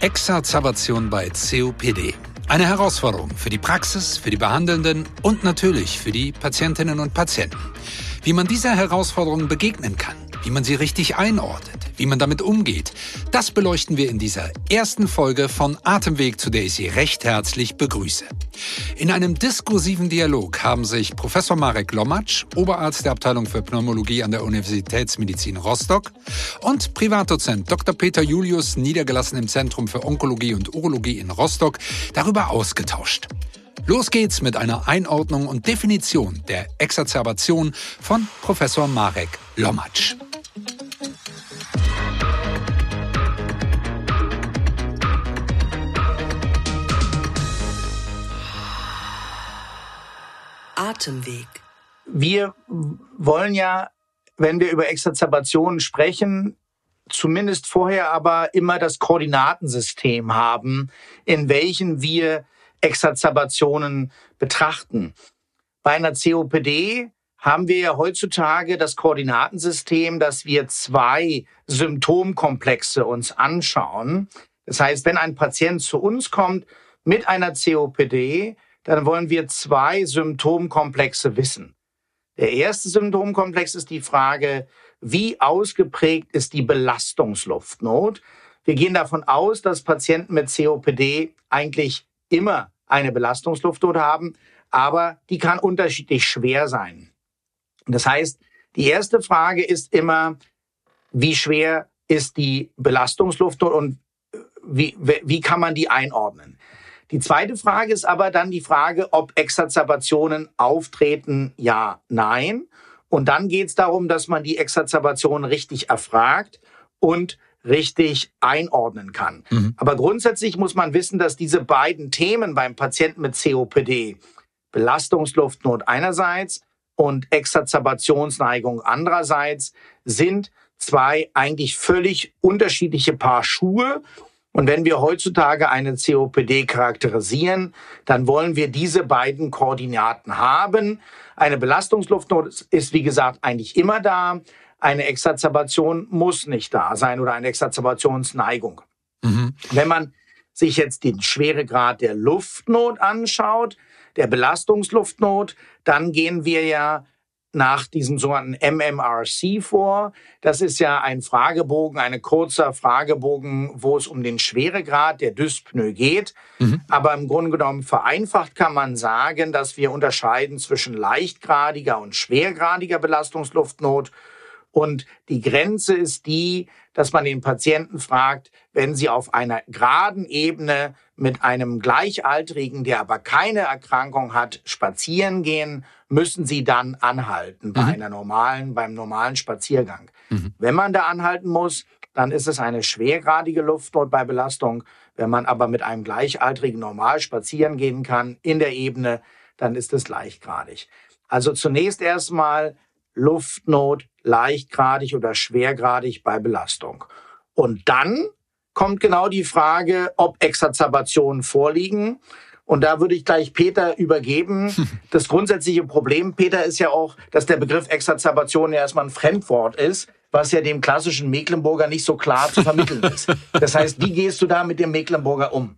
Exazerbation bei COPD. Eine Herausforderung für die Praxis, für die Behandelnden und natürlich für die Patientinnen und Patienten. Wie man dieser Herausforderung begegnen kann, wie man sie richtig einordnet, wie man damit umgeht, das beleuchten wir in dieser ersten Folge von Atemweg, zu der ich Sie recht herzlich begrüße. In einem diskursiven Dialog haben sich Professor Marek Lomatsch, Oberarzt der Abteilung für Pneumologie an der Universitätsmedizin Rostock, und Privatdozent Dr. Peter Julius, niedergelassen im Zentrum für Onkologie und Urologie in Rostock, darüber ausgetauscht. Los geht's mit einer Einordnung und Definition der Exazerbation von Professor Marek Lomatsch. Atemweg. Wir wollen ja, wenn wir über Exazerbationen sprechen, zumindest vorher aber immer das Koordinatensystem haben, in welchem wir Exazerbationen betrachten. Bei einer COPD haben wir ja heutzutage das Koordinatensystem, dass wir zwei Symptomkomplexe uns anschauen. Das heißt, wenn ein Patient zu uns kommt mit einer COPD, dann wollen wir zwei Symptomkomplexe wissen. Der erste Symptomkomplex ist die Frage, wie ausgeprägt ist die Belastungsluftnot? Wir gehen davon aus, dass Patienten mit COPD eigentlich immer eine Belastungsluftnot haben, aber die kann unterschiedlich schwer sein. Das heißt, die erste Frage ist immer, wie schwer ist die Belastungsluftnot und wie, wie kann man die einordnen? Die zweite Frage ist aber dann die Frage, ob Exazerbationen auftreten, ja, nein. Und dann geht es darum, dass man die Exazerbation richtig erfragt und richtig einordnen kann. Mhm. Aber grundsätzlich muss man wissen, dass diese beiden Themen beim Patienten mit COPD, Belastungsluftnot einerseits und Exazerbationsneigung andererseits, sind zwei eigentlich völlig unterschiedliche Paar Schuhe und wenn wir heutzutage eine COPD charakterisieren, dann wollen wir diese beiden Koordinaten haben. Eine Belastungsluftnot ist, wie gesagt, eigentlich immer da. Eine Exazerbation muss nicht da sein oder eine Exazerbationsneigung. Mhm. Wenn man sich jetzt den Schweregrad der Luftnot anschaut, der Belastungsluftnot, dann gehen wir ja nach diesem sogenannten MMRC vor. Das ist ja ein Fragebogen, ein kurzer Fragebogen, wo es um den Schweregrad der Dyspnoe geht. Mhm. Aber im Grunde genommen vereinfacht kann man sagen, dass wir unterscheiden zwischen leichtgradiger und schwergradiger Belastungsluftnot. Und die Grenze ist die, dass man den Patienten fragt, wenn sie auf einer geraden Ebene mit einem Gleichaltrigen, der aber keine Erkrankung hat, spazieren gehen, müssen sie dann anhalten bei mhm. einer normalen, beim normalen Spaziergang. Mhm. Wenn man da anhalten muss, dann ist es eine schwergradige Luftnot bei Belastung. Wenn man aber mit einem Gleichaltrigen normal spazieren gehen kann in der Ebene, dann ist es leichtgradig. Also zunächst erstmal Luftnot leichtgradig oder schwergradig bei Belastung. Und dann kommt genau die Frage, ob Exazerbationen vorliegen. Und da würde ich gleich Peter übergeben. Das grundsätzliche Problem, Peter, ist ja auch, dass der Begriff Exazerbation ja erstmal ein Fremdwort ist, was ja dem klassischen Mecklenburger nicht so klar zu vermitteln ist. Das heißt, wie gehst du da mit dem Mecklenburger um?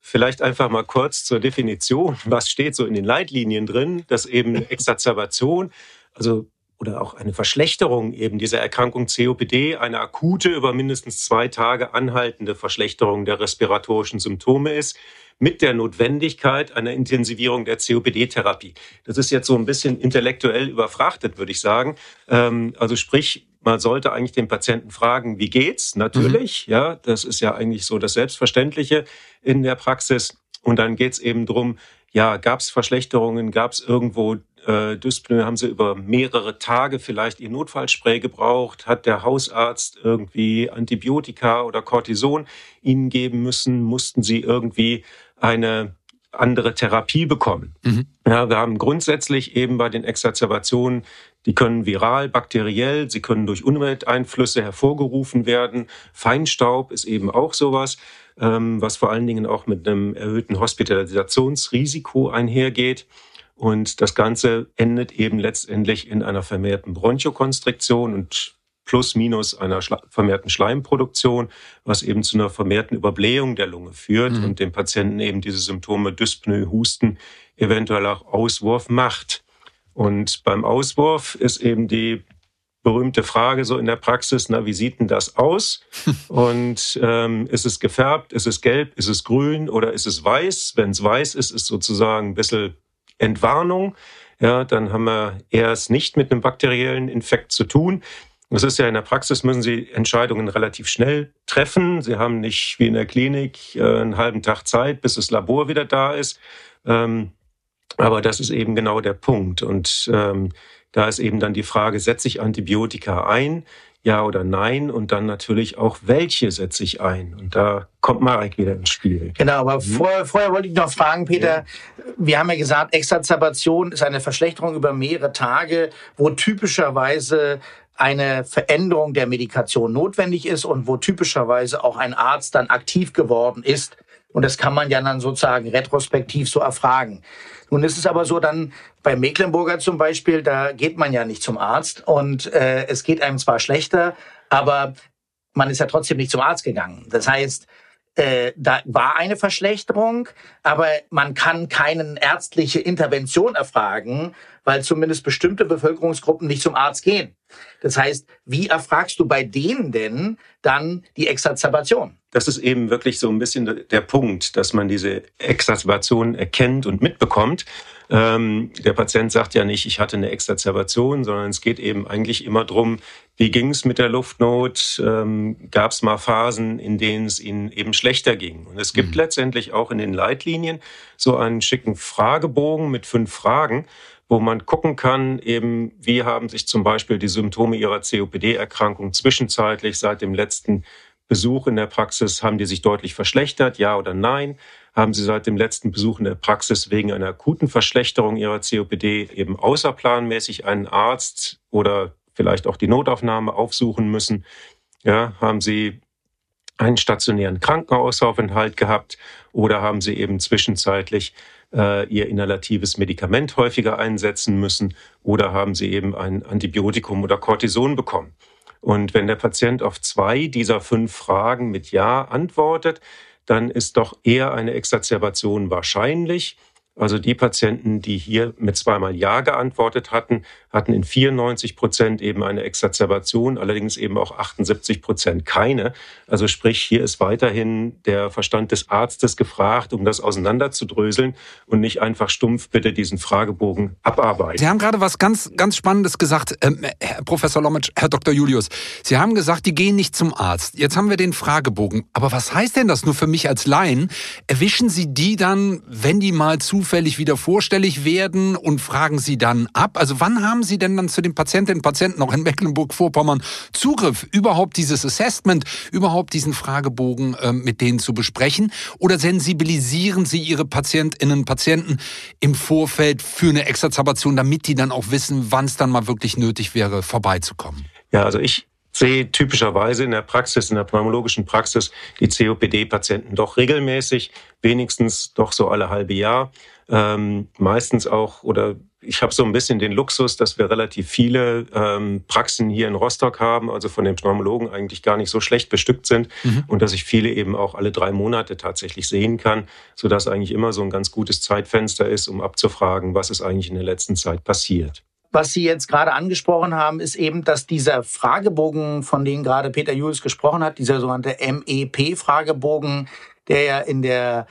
Vielleicht einfach mal kurz zur Definition. Was steht so in den Leitlinien drin, dass eben Exazerbation, also oder auch eine Verschlechterung eben dieser Erkrankung COPD, eine akute, über mindestens zwei Tage anhaltende Verschlechterung der respiratorischen Symptome ist, mit der Notwendigkeit einer Intensivierung der COPD-Therapie. Das ist jetzt so ein bisschen intellektuell überfrachtet, würde ich sagen. Ähm, also sprich, man sollte eigentlich den Patienten fragen, wie geht's? Natürlich, mhm. ja, das ist ja eigentlich so das Selbstverständliche in der Praxis. Und dann geht's eben drum, ja, gab es Verschlechterungen, gab es irgendwo äh, Dyspnoe, haben sie über mehrere Tage vielleicht ihr Notfallspray gebraucht, hat der Hausarzt irgendwie Antibiotika oder Cortison ihnen geben müssen, mussten sie irgendwie eine andere Therapie bekommen. Mhm. Ja, wir haben grundsätzlich eben bei den Exazerbationen, die können viral, bakteriell, sie können durch Umwelteinflüsse hervorgerufen werden. Feinstaub ist eben auch sowas, ähm, was vor allen Dingen auch mit einem erhöhten Hospitalisationsrisiko einhergeht. Und das Ganze endet eben letztendlich in einer vermehrten Bronchokonstriktion und plus minus einer vermehrten Schleimproduktion, was eben zu einer vermehrten Überblähung der Lunge führt mhm. und dem Patienten eben diese Symptome Dyspnoe, Husten, eventuell auch Auswurf macht. Und beim Auswurf ist eben die berühmte Frage so in der Praxis, na, wie sieht denn das aus? Und ähm, ist es gefärbt, ist es gelb, ist es grün oder ist es weiß? Wenn es weiß ist, ist sozusagen ein bisschen Entwarnung. Ja, dann haben wir erst nicht mit einem bakteriellen Infekt zu tun. Das ist ja in der Praxis müssen Sie Entscheidungen relativ schnell treffen. Sie haben nicht wie in der Klinik äh, einen halben Tag Zeit, bis das Labor wieder da ist. Ähm, aber das ist eben genau der Punkt. Und ähm, da ist eben dann die Frage, setze ich Antibiotika ein? Ja oder nein? Und dann natürlich auch, welche setze ich ein? Und da kommt Marek wieder ins Spiel. Genau, aber mhm. vorher, vorher wollte ich noch fragen, Peter, ja. wir haben ja gesagt, Exazerbation ist eine Verschlechterung über mehrere Tage, wo typischerweise eine Veränderung der Medikation notwendig ist und wo typischerweise auch ein Arzt dann aktiv geworden ist. Und das kann man ja dann sozusagen retrospektiv so erfragen. Nun ist es aber so, dann bei Mecklenburger zum Beispiel, da geht man ja nicht zum Arzt und äh, es geht einem zwar schlechter, aber man ist ja trotzdem nicht zum Arzt gegangen. Das heißt, äh, da war eine Verschlechterung, aber man kann keine ärztliche Intervention erfragen, weil zumindest bestimmte Bevölkerungsgruppen nicht zum Arzt gehen. Das heißt, wie erfragst du bei denen denn dann die Exazerbation? Das ist eben wirklich so ein bisschen der Punkt, dass man diese Exazerbation erkennt und mitbekommt. Ähm, der Patient sagt ja nicht, ich hatte eine Exazerbation, sondern es geht eben eigentlich immer drum, wie ging es mit der Luftnot? Ähm, Gab es mal Phasen, in denen es ihnen eben schlechter ging? Und es gibt mhm. letztendlich auch in den Leitlinien so einen schicken Fragebogen mit fünf Fragen, wo man gucken kann, eben wie haben sich zum Beispiel die Symptome ihrer COPD-Erkrankung zwischenzeitlich seit dem letzten Besuch in der Praxis, haben die sich deutlich verschlechtert, ja oder nein? Haben sie seit dem letzten Besuch in der Praxis wegen einer akuten Verschlechterung ihrer COPD eben außerplanmäßig einen Arzt oder vielleicht auch die Notaufnahme aufsuchen müssen? Ja, haben sie einen stationären Krankenhausaufenthalt gehabt oder haben sie eben zwischenzeitlich äh, ihr inhalatives Medikament häufiger einsetzen müssen oder haben sie eben ein Antibiotikum oder Cortison bekommen. Und wenn der Patient auf zwei dieser fünf Fragen mit Ja antwortet, dann ist doch eher eine Exazerbation wahrscheinlich. Also die Patienten, die hier mit zweimal Ja geantwortet hatten, hatten in 94 Prozent eben eine Exazerbation, allerdings eben auch 78 Prozent keine. Also sprich, hier ist weiterhin der Verstand des Arztes gefragt, um das auseinanderzudröseln und nicht einfach stumpf bitte diesen Fragebogen abarbeiten. Sie haben gerade was ganz, ganz Spannendes gesagt, ähm, Herr Professor Lomitsch, Herr Dr. Julius. Sie haben gesagt, die gehen nicht zum Arzt. Jetzt haben wir den Fragebogen. Aber was heißt denn das nur für mich als Laien? Erwischen Sie die dann, wenn die mal zu zufällig wieder vorstellig werden und fragen Sie dann ab? Also wann haben Sie denn dann zu den Patientinnen und Patienten auch in Mecklenburg-Vorpommern Zugriff, überhaupt dieses Assessment, überhaupt diesen Fragebogen äh, mit denen zu besprechen? Oder sensibilisieren Sie Ihre Patientinnen und Patienten im Vorfeld für eine Exazerbation, damit die dann auch wissen, wann es dann mal wirklich nötig wäre, vorbeizukommen? Ja, also ich sehe typischerweise in der Praxis, in der pneumologischen Praxis, die COPD-Patienten doch regelmäßig, wenigstens doch so alle halbe Jahr ähm, meistens auch oder ich habe so ein bisschen den Luxus, dass wir relativ viele ähm, Praxen hier in Rostock haben, also von den Pneumologen eigentlich gar nicht so schlecht bestückt sind mhm. und dass ich viele eben auch alle drei Monate tatsächlich sehen kann, so dass eigentlich immer so ein ganz gutes Zeitfenster ist, um abzufragen, was ist eigentlich in der letzten Zeit passiert. Was Sie jetzt gerade angesprochen haben, ist eben, dass dieser Fragebogen, von dem gerade Peter Jules gesprochen hat, dieser sogenannte MEP-Fragebogen, der ja in der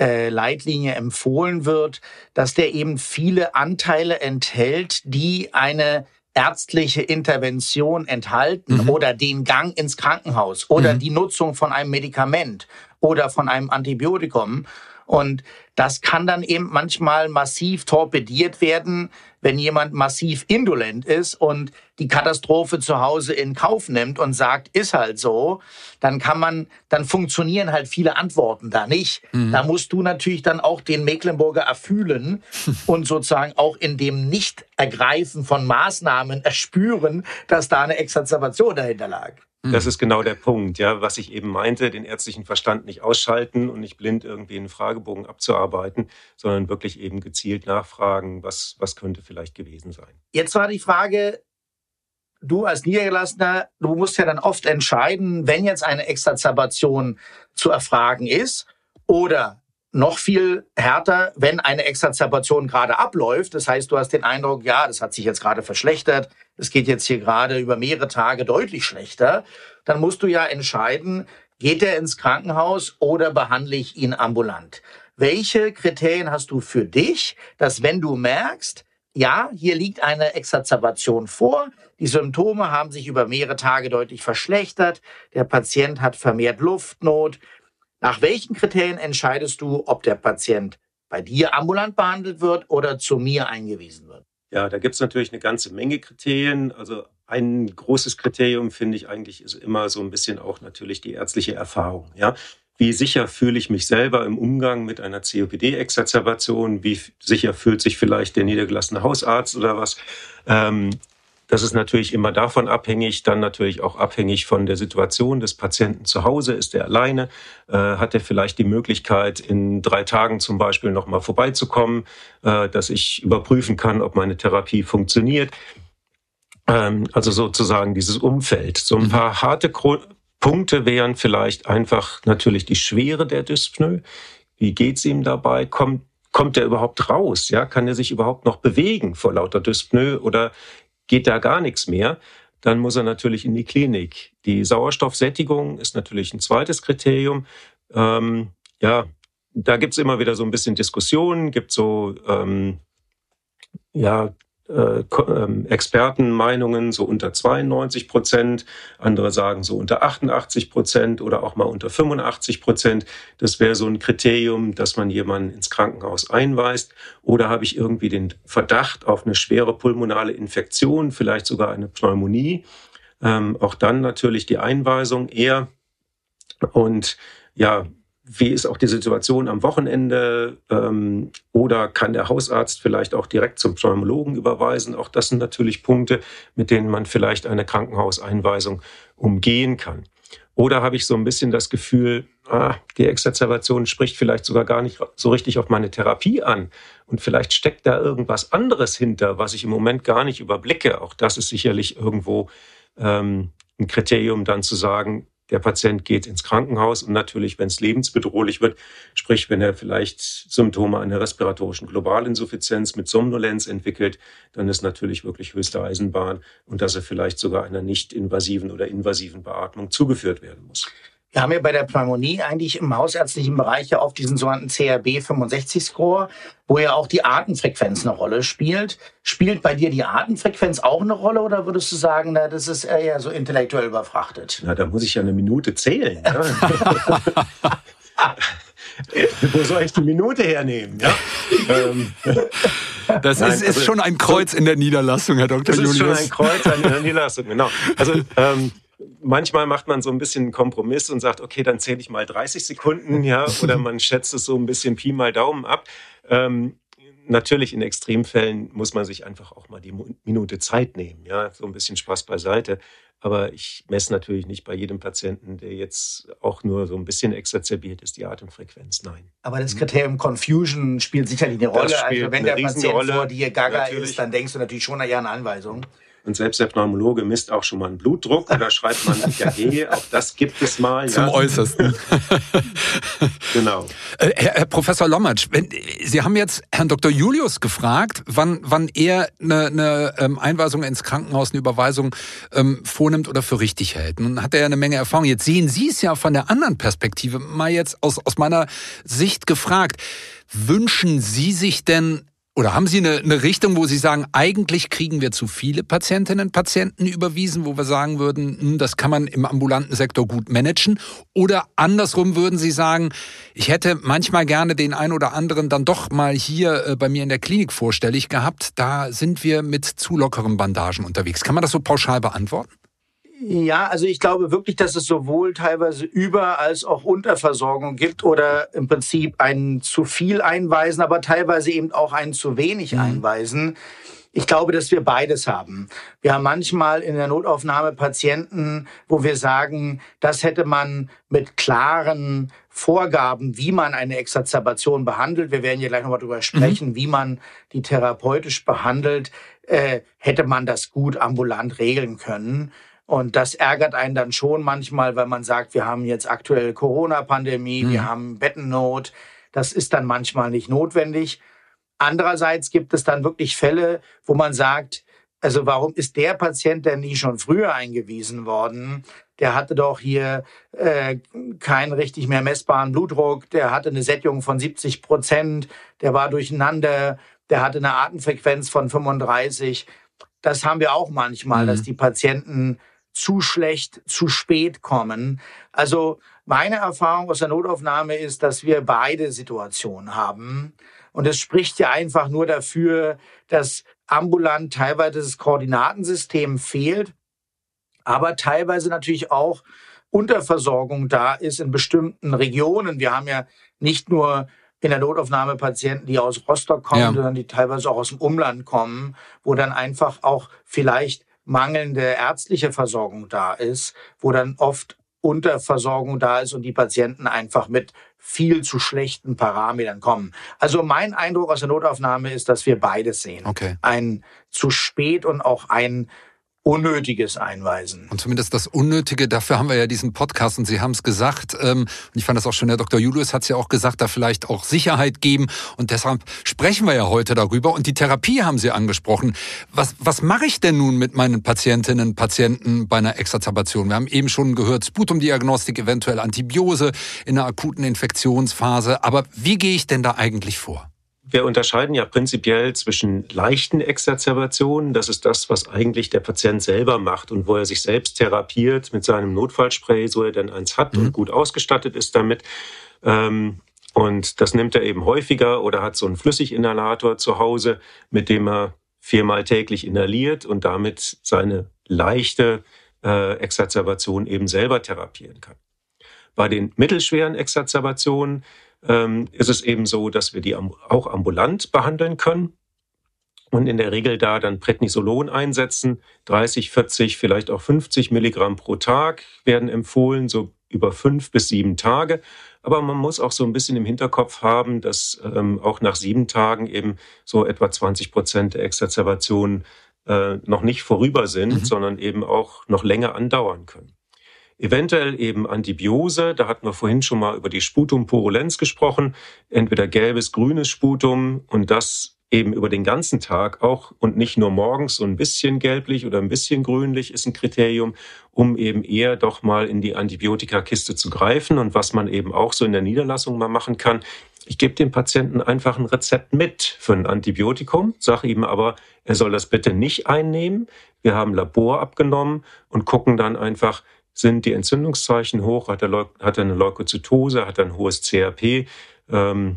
äh, Leitlinie empfohlen wird, dass der eben viele Anteile enthält, die eine ärztliche Intervention enthalten mhm. oder den Gang ins Krankenhaus oder mhm. die Nutzung von einem Medikament oder von einem Antibiotikum. Und das kann dann eben manchmal massiv torpediert werden, wenn jemand massiv indolent ist und die Katastrophe zu Hause in Kauf nimmt und sagt, ist halt so, dann kann man, dann funktionieren halt viele Antworten da nicht. Mhm. Da musst du natürlich dann auch den Mecklenburger erfühlen und sozusagen auch in dem Nicht-Ergreifen von Maßnahmen erspüren, dass da eine Exazerbation dahinter lag. Das mhm. ist genau der Punkt, ja, was ich eben meinte, den ärztlichen Verstand nicht ausschalten und nicht blind irgendwie einen Fragebogen abzuarbeiten, sondern wirklich eben gezielt nachfragen, was, was könnte vielleicht gewesen sein. Jetzt war die Frage, du als Niedergelassener, du musst ja dann oft entscheiden, wenn jetzt eine Exazerbation zu erfragen ist oder noch viel härter, wenn eine Exazerbation gerade abläuft. Das heißt, du hast den Eindruck, ja, das hat sich jetzt gerade verschlechtert. Es geht jetzt hier gerade über mehrere Tage deutlich schlechter. Dann musst du ja entscheiden, geht er ins Krankenhaus oder behandle ich ihn ambulant? Welche Kriterien hast du für dich, dass wenn du merkst, ja, hier liegt eine Exazerbation vor, die Symptome haben sich über mehrere Tage deutlich verschlechtert, der Patient hat vermehrt Luftnot. Nach welchen Kriterien entscheidest du, ob der Patient bei dir ambulant behandelt wird oder zu mir eingewiesen wird? Ja, da gibt es natürlich eine ganze Menge Kriterien. Also ein großes Kriterium, finde ich eigentlich, ist immer so ein bisschen auch natürlich die ärztliche Erfahrung. Ja, wie sicher fühle ich mich selber im Umgang mit einer COPD-Exazerbation? Wie sicher fühlt sich vielleicht der niedergelassene Hausarzt oder was? Ähm, das ist natürlich immer davon abhängig, dann natürlich auch abhängig von der Situation des Patienten zu Hause. Ist er alleine? Äh, hat er vielleicht die Möglichkeit, in drei Tagen zum Beispiel nochmal vorbeizukommen, äh, dass ich überprüfen kann, ob meine Therapie funktioniert? Ähm, also sozusagen dieses Umfeld. So ein paar harte Punkte wären vielleicht einfach natürlich die Schwere der Dyspnoe. Wie geht's ihm dabei? Kommt, kommt er überhaupt raus? Ja, kann er sich überhaupt noch bewegen vor lauter Dyspnoe oder geht da gar nichts mehr? Dann muss er natürlich in die Klinik. Die Sauerstoffsättigung ist natürlich ein zweites Kriterium. Ähm, ja, da gibt's immer wieder so ein bisschen Diskussionen, gibt so ähm, ja Expertenmeinungen so unter 92 Prozent, andere sagen so unter 88 Prozent oder auch mal unter 85 Prozent. Das wäre so ein Kriterium, dass man jemanden ins Krankenhaus einweist. Oder habe ich irgendwie den Verdacht auf eine schwere pulmonale Infektion, vielleicht sogar eine Pneumonie. Ähm, auch dann natürlich die Einweisung eher. Und ja, wie ist auch die Situation am Wochenende ähm, oder kann der Hausarzt vielleicht auch direkt zum Pneumologen überweisen? Auch das sind natürlich Punkte, mit denen man vielleicht eine Krankenhauseinweisung umgehen kann. Oder habe ich so ein bisschen das Gefühl, ah, die Exazerbation spricht vielleicht sogar gar nicht so richtig auf meine Therapie an. Und vielleicht steckt da irgendwas anderes hinter, was ich im Moment gar nicht überblicke. Auch das ist sicherlich irgendwo ähm, ein Kriterium, dann zu sagen, der Patient geht ins Krankenhaus und natürlich, wenn es lebensbedrohlich wird, sprich, wenn er vielleicht Symptome einer respiratorischen Globalinsuffizienz mit Somnolenz entwickelt, dann ist natürlich wirklich höchste Eisenbahn und dass er vielleicht sogar einer nicht invasiven oder invasiven Beatmung zugeführt werden muss. Wir haben ja bei der Pneumonie eigentlich im hausärztlichen Bereich ja auf diesen sogenannten CRB 65 Score, wo ja auch die Atemfrequenz eine Rolle spielt. Spielt bei dir die Atemfrequenz auch eine Rolle oder würdest du sagen, na, das ist eher so intellektuell überfrachtet? Na, da muss ich ja eine Minute zählen. Wo soll ich die Minute hernehmen? Ja? Ähm, das Nein, ist, ist also, schon ein Kreuz in der Niederlassung, Herr Dr. Julius. Das ist schon ein Kreuz in der Niederlassung, genau. Also ähm, manchmal macht man so ein bisschen einen Kompromiss und sagt, okay, dann zähle ich mal 30 Sekunden, ja, oder man schätzt es so ein bisschen Pi mal Daumen ab. Ähm, natürlich in Extremfällen muss man sich einfach auch mal die Minute Zeit nehmen, ja, so ein bisschen Spaß beiseite. Aber ich messe natürlich nicht bei jedem Patienten, der jetzt auch nur so ein bisschen exazerbiert ist, die Atemfrequenz. Nein. Aber das Kriterium Confusion spielt sicherlich eine Rolle. Also wenn der Patient vor dir gaga natürlich. ist, dann denkst du natürlich schon an eine Anweisung. Und selbst der Pneumologe misst auch schon mal einen Blutdruck oder schreibt mal ein EKG. Auch das gibt es mal. Zum ja. Äußersten. genau. Äh, Herr, Herr, Professor Lommatsch, Sie haben jetzt Herrn Dr. Julius gefragt, wann, wann er eine, eine ähm, Einweisung ins Krankenhaus, eine Überweisung ähm, vornimmt oder für richtig hält. Nun hat er ja eine Menge Erfahrung. Jetzt sehen Sie es ja von der anderen Perspektive mal jetzt aus, aus meiner Sicht gefragt. Wünschen Sie sich denn oder haben Sie eine, eine Richtung, wo Sie sagen, eigentlich kriegen wir zu viele Patientinnen und Patienten überwiesen, wo wir sagen würden, hm, das kann man im ambulanten Sektor gut managen? Oder andersrum würden Sie sagen, ich hätte manchmal gerne den einen oder anderen dann doch mal hier äh, bei mir in der Klinik vorstellig gehabt. Da sind wir mit zu lockeren Bandagen unterwegs. Kann man das so pauschal beantworten? Ja, also ich glaube wirklich, dass es sowohl teilweise Über- als auch Unterversorgung gibt oder im Prinzip ein zu viel einweisen, aber teilweise eben auch ein zu wenig mhm. einweisen. Ich glaube, dass wir beides haben. Wir haben manchmal in der Notaufnahme Patienten, wo wir sagen, das hätte man mit klaren Vorgaben, wie man eine Exazerbation behandelt. Wir werden ja gleich nochmal darüber sprechen, mhm. wie man die therapeutisch behandelt. Äh, hätte man das gut ambulant regeln können. Und das ärgert einen dann schon manchmal, weil man sagt, wir haben jetzt aktuell Corona-Pandemie, mhm. wir haben Bettennot. Das ist dann manchmal nicht notwendig. Andererseits gibt es dann wirklich Fälle, wo man sagt, also warum ist der Patient denn nie schon früher eingewiesen worden? Der hatte doch hier äh, keinen richtig mehr messbaren Blutdruck, der hatte eine Sättigung von 70 Prozent, der war durcheinander, der hatte eine Atemfrequenz von 35. Das haben wir auch manchmal, mhm. dass die Patienten zu schlecht, zu spät kommen. Also meine Erfahrung aus der Notaufnahme ist, dass wir beide Situationen haben. Und es spricht ja einfach nur dafür, dass ambulant teilweise das Koordinatensystem fehlt, aber teilweise natürlich auch Unterversorgung da ist in bestimmten Regionen. Wir haben ja nicht nur in der Notaufnahme Patienten, die aus Rostock kommen, ja. sondern die teilweise auch aus dem Umland kommen, wo dann einfach auch vielleicht mangelnde ärztliche Versorgung da ist, wo dann oft Unterversorgung da ist und die Patienten einfach mit viel zu schlechten Parametern kommen. Also mein Eindruck aus der Notaufnahme ist, dass wir beides sehen. Okay. Ein zu spät und auch ein Unnötiges einweisen. Und zumindest das Unnötige, dafür haben wir ja diesen Podcast und Sie haben es gesagt, ähm, und ich fand das auch schon, der Dr. Julius hat es ja auch gesagt, da vielleicht auch Sicherheit geben und deshalb sprechen wir ja heute darüber und die Therapie haben Sie angesprochen. Was, was mache ich denn nun mit meinen Patientinnen und Patienten bei einer Exazerbation? Wir haben eben schon gehört, Sputumdiagnostik, eventuell Antibiose in einer akuten Infektionsphase, aber wie gehe ich denn da eigentlich vor? Wir unterscheiden ja prinzipiell zwischen leichten Exazerbationen, das ist das, was eigentlich der Patient selber macht und wo er sich selbst therapiert mit seinem Notfallspray, so er denn eins hat mhm. und gut ausgestattet ist damit. Ähm, und das nimmt er eben häufiger oder hat so einen Flüssiginhalator zu Hause, mit dem er viermal täglich inhaliert und damit seine leichte äh, Exazerbation eben selber therapieren kann. Bei den mittelschweren Exazerbationen ähm, ist es eben so, dass wir die auch ambulant behandeln können und in der Regel da dann Prednisolon einsetzen. 30, 40, vielleicht auch 50 Milligramm pro Tag werden empfohlen, so über fünf bis sieben Tage. Aber man muss auch so ein bisschen im Hinterkopf haben, dass ähm, auch nach sieben Tagen eben so etwa 20 Prozent der Exazerbationen äh, noch nicht vorüber sind, mhm. sondern eben auch noch länger andauern können. Eventuell eben Antibiose, da hatten wir vorhin schon mal über die Sputumpurulenz gesprochen, entweder gelbes, grünes Sputum und das eben über den ganzen Tag auch und nicht nur morgens so ein bisschen gelblich oder ein bisschen grünlich ist ein Kriterium, um eben eher doch mal in die Antibiotikakiste zu greifen und was man eben auch so in der Niederlassung mal machen kann. Ich gebe dem Patienten einfach ein Rezept mit für ein Antibiotikum, sage ihm aber, er soll das bitte nicht einnehmen. Wir haben Labor abgenommen und gucken dann einfach, sind die Entzündungszeichen hoch, hat er, hat er eine Leukozytose, hat er ein hohes CRP. Ähm,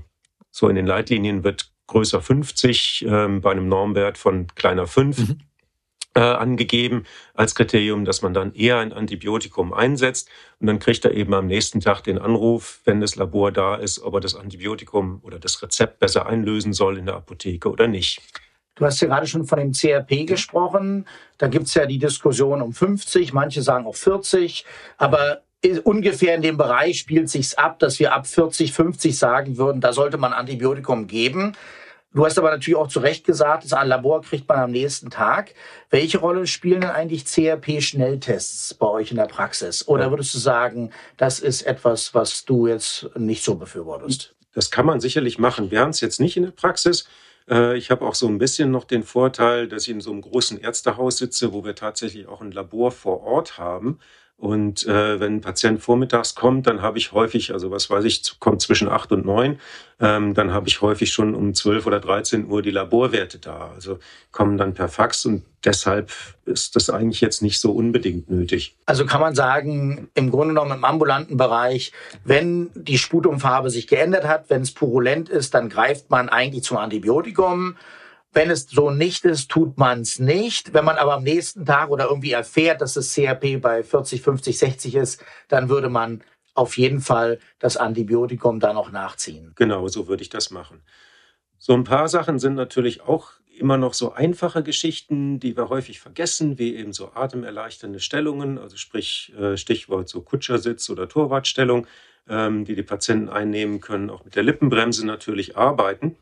so in den Leitlinien wird größer 50 ähm, bei einem Normwert von kleiner 5 mhm. äh, angegeben als Kriterium, dass man dann eher ein Antibiotikum einsetzt. Und dann kriegt er eben am nächsten Tag den Anruf, wenn das Labor da ist, ob er das Antibiotikum oder das Rezept besser einlösen soll in der Apotheke oder nicht. Du hast ja gerade schon von dem CRP gesprochen. Da gibt's ja die Diskussion um 50, manche sagen auch 40, aber ungefähr in dem Bereich spielt sich's ab, dass wir ab 40, 50 sagen würden, da sollte man Antibiotikum geben. Du hast aber natürlich auch zu Recht gesagt, das Labor kriegt man am nächsten Tag. Welche Rolle spielen denn eigentlich CRP-Schnelltests bei euch in der Praxis? Oder würdest du sagen, das ist etwas, was du jetzt nicht so befürwortest? Das kann man sicherlich machen. Wir haben es jetzt nicht in der Praxis. Äh, ich habe auch so ein bisschen noch den Vorteil, dass ich in so einem großen Ärztehaus sitze, wo wir tatsächlich auch ein Labor vor Ort haben. Und äh, wenn ein Patient vormittags kommt, dann habe ich häufig, also was weiß ich, kommt zwischen acht und neun, ähm, dann habe ich häufig schon um zwölf oder dreizehn Uhr die Laborwerte da. Also kommen dann per Fax und deshalb ist das eigentlich jetzt nicht so unbedingt nötig. Also kann man sagen, im Grunde genommen im ambulanten Bereich, wenn die Sputumfarbe sich geändert hat, wenn es purulent ist, dann greift man eigentlich zum Antibiotikum. Wenn es so nicht ist, tut man es nicht. Wenn man aber am nächsten Tag oder irgendwie erfährt, dass das CRP bei 40, 50, 60 ist, dann würde man auf jeden Fall das Antibiotikum da noch nachziehen. Genau, so würde ich das machen. So ein paar Sachen sind natürlich auch immer noch so einfache Geschichten, die wir häufig vergessen, wie eben so atemerleichternde Stellungen, also sprich äh, Stichwort so Kutschersitz oder Torwartstellung, ähm, die die Patienten einnehmen können, auch mit der Lippenbremse natürlich arbeiten.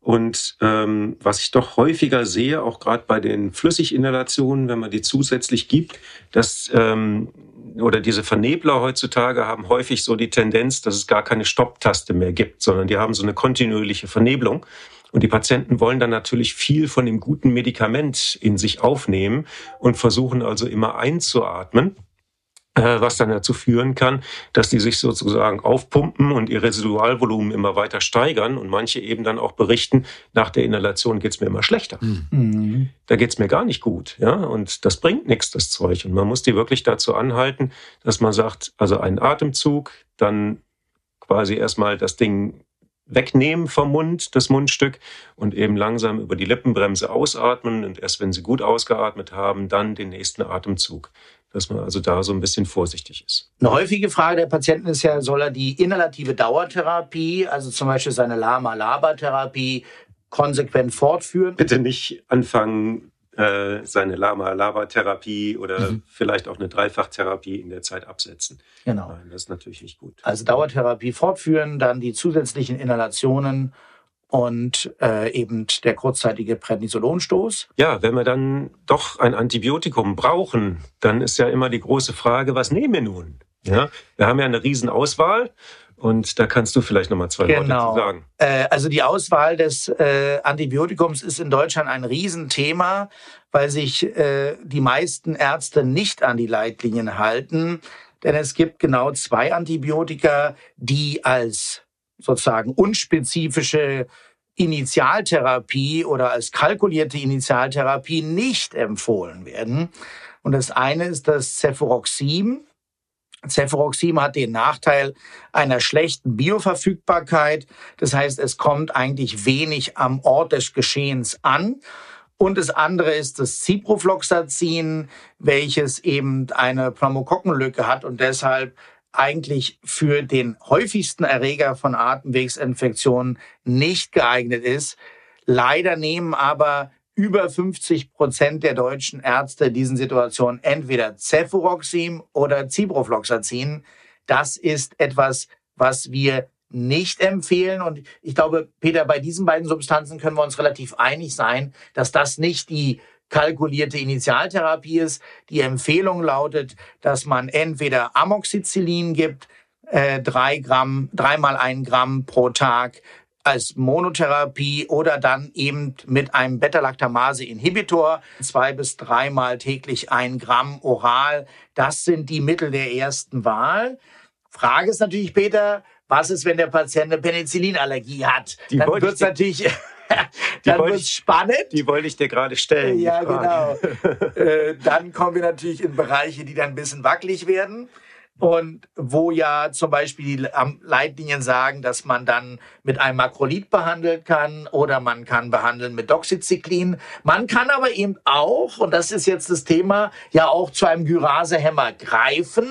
Und ähm, was ich doch häufiger sehe, auch gerade bei den Flüssiginhalationen, wenn man die zusätzlich gibt, dass ähm, oder diese Vernebler heutzutage haben häufig so die Tendenz, dass es gar keine Stopptaste mehr gibt, sondern die haben so eine kontinuierliche Vernebelung. Und die Patienten wollen dann natürlich viel von dem guten Medikament in sich aufnehmen und versuchen also immer einzuatmen was dann dazu führen kann, dass die sich sozusagen aufpumpen und ihr Residualvolumen immer weiter steigern und manche eben dann auch berichten, nach der Inhalation geht's mir immer schlechter. Mhm. Da geht's mir gar nicht gut, ja, und das bringt nichts, das Zeug. Und man muss die wirklich dazu anhalten, dass man sagt, also einen Atemzug, dann quasi erstmal das Ding wegnehmen vom Mund, das Mundstück, und eben langsam über die Lippenbremse ausatmen und erst wenn sie gut ausgeatmet haben, dann den nächsten Atemzug dass man also da so ein bisschen vorsichtig ist. Eine häufige Frage der Patienten ist ja, soll er die inhalative Dauertherapie, also zum Beispiel seine Lama-Laba-Therapie, konsequent fortführen? Bitte nicht anfangen, äh, seine Lama-Laba-Therapie oder mhm. vielleicht auch eine Dreifachtherapie in der Zeit absetzen. Genau. Nein, das ist natürlich nicht gut. Also Dauertherapie fortführen, dann die zusätzlichen Inhalationen und äh, eben der kurzzeitige Prednisolonstoß. Ja, wenn wir dann doch ein Antibiotikum brauchen, dann ist ja immer die große Frage, was nehmen wir nun? Ja, wir haben ja eine Riesenauswahl und da kannst du vielleicht noch mal zwei genau. Worte zu sagen. Äh, also die Auswahl des äh, Antibiotikums ist in Deutschland ein Riesenthema, weil sich äh, die meisten Ärzte nicht an die Leitlinien halten. Denn es gibt genau zwei Antibiotika, die als sozusagen unspezifische Initialtherapie oder als kalkulierte Initialtherapie nicht empfohlen werden. Und das eine ist das Cefuroxim. Cefuroxim hat den Nachteil einer schlechten Bioverfügbarkeit. Das heißt, es kommt eigentlich wenig am Ort des Geschehens an. Und das andere ist das Ciprofloxacin, welches eben eine Pneumokokkenlücke hat und deshalb eigentlich für den häufigsten Erreger von Atemwegsinfektionen nicht geeignet ist. Leider nehmen aber über 50 Prozent der deutschen Ärzte diesen Situationen entweder Cefuroxim oder Ciprofloxacin. Das ist etwas, was wir nicht empfehlen. Und ich glaube, Peter, bei diesen beiden Substanzen können wir uns relativ einig sein, dass das nicht die kalkulierte Initialtherapie ist. Die Empfehlung lautet, dass man entweder Amoxicillin gibt, äh, drei Gramm, dreimal ein Gramm pro Tag als Monotherapie oder dann eben mit einem Beta-Lactamase-Inhibitor zwei bis dreimal täglich ein Gramm oral. Das sind die Mittel der ersten Wahl. Frage ist natürlich, Peter, was ist, wenn der Patient eine Penicillinallergie hat? Die dann wird es natürlich dann wird spannend. Die wollte ich dir gerade stellen. Ja, genau. äh, dann kommen wir natürlich in Bereiche, die dann ein bisschen wackelig werden. Und wo ja zum Beispiel die Leitlinien sagen, dass man dann mit einem Makrolid behandeln kann oder man kann behandeln mit Doxycyclin. Man kann aber eben auch, und das ist jetzt das Thema, ja auch zu einem Gyrasehemmer greifen,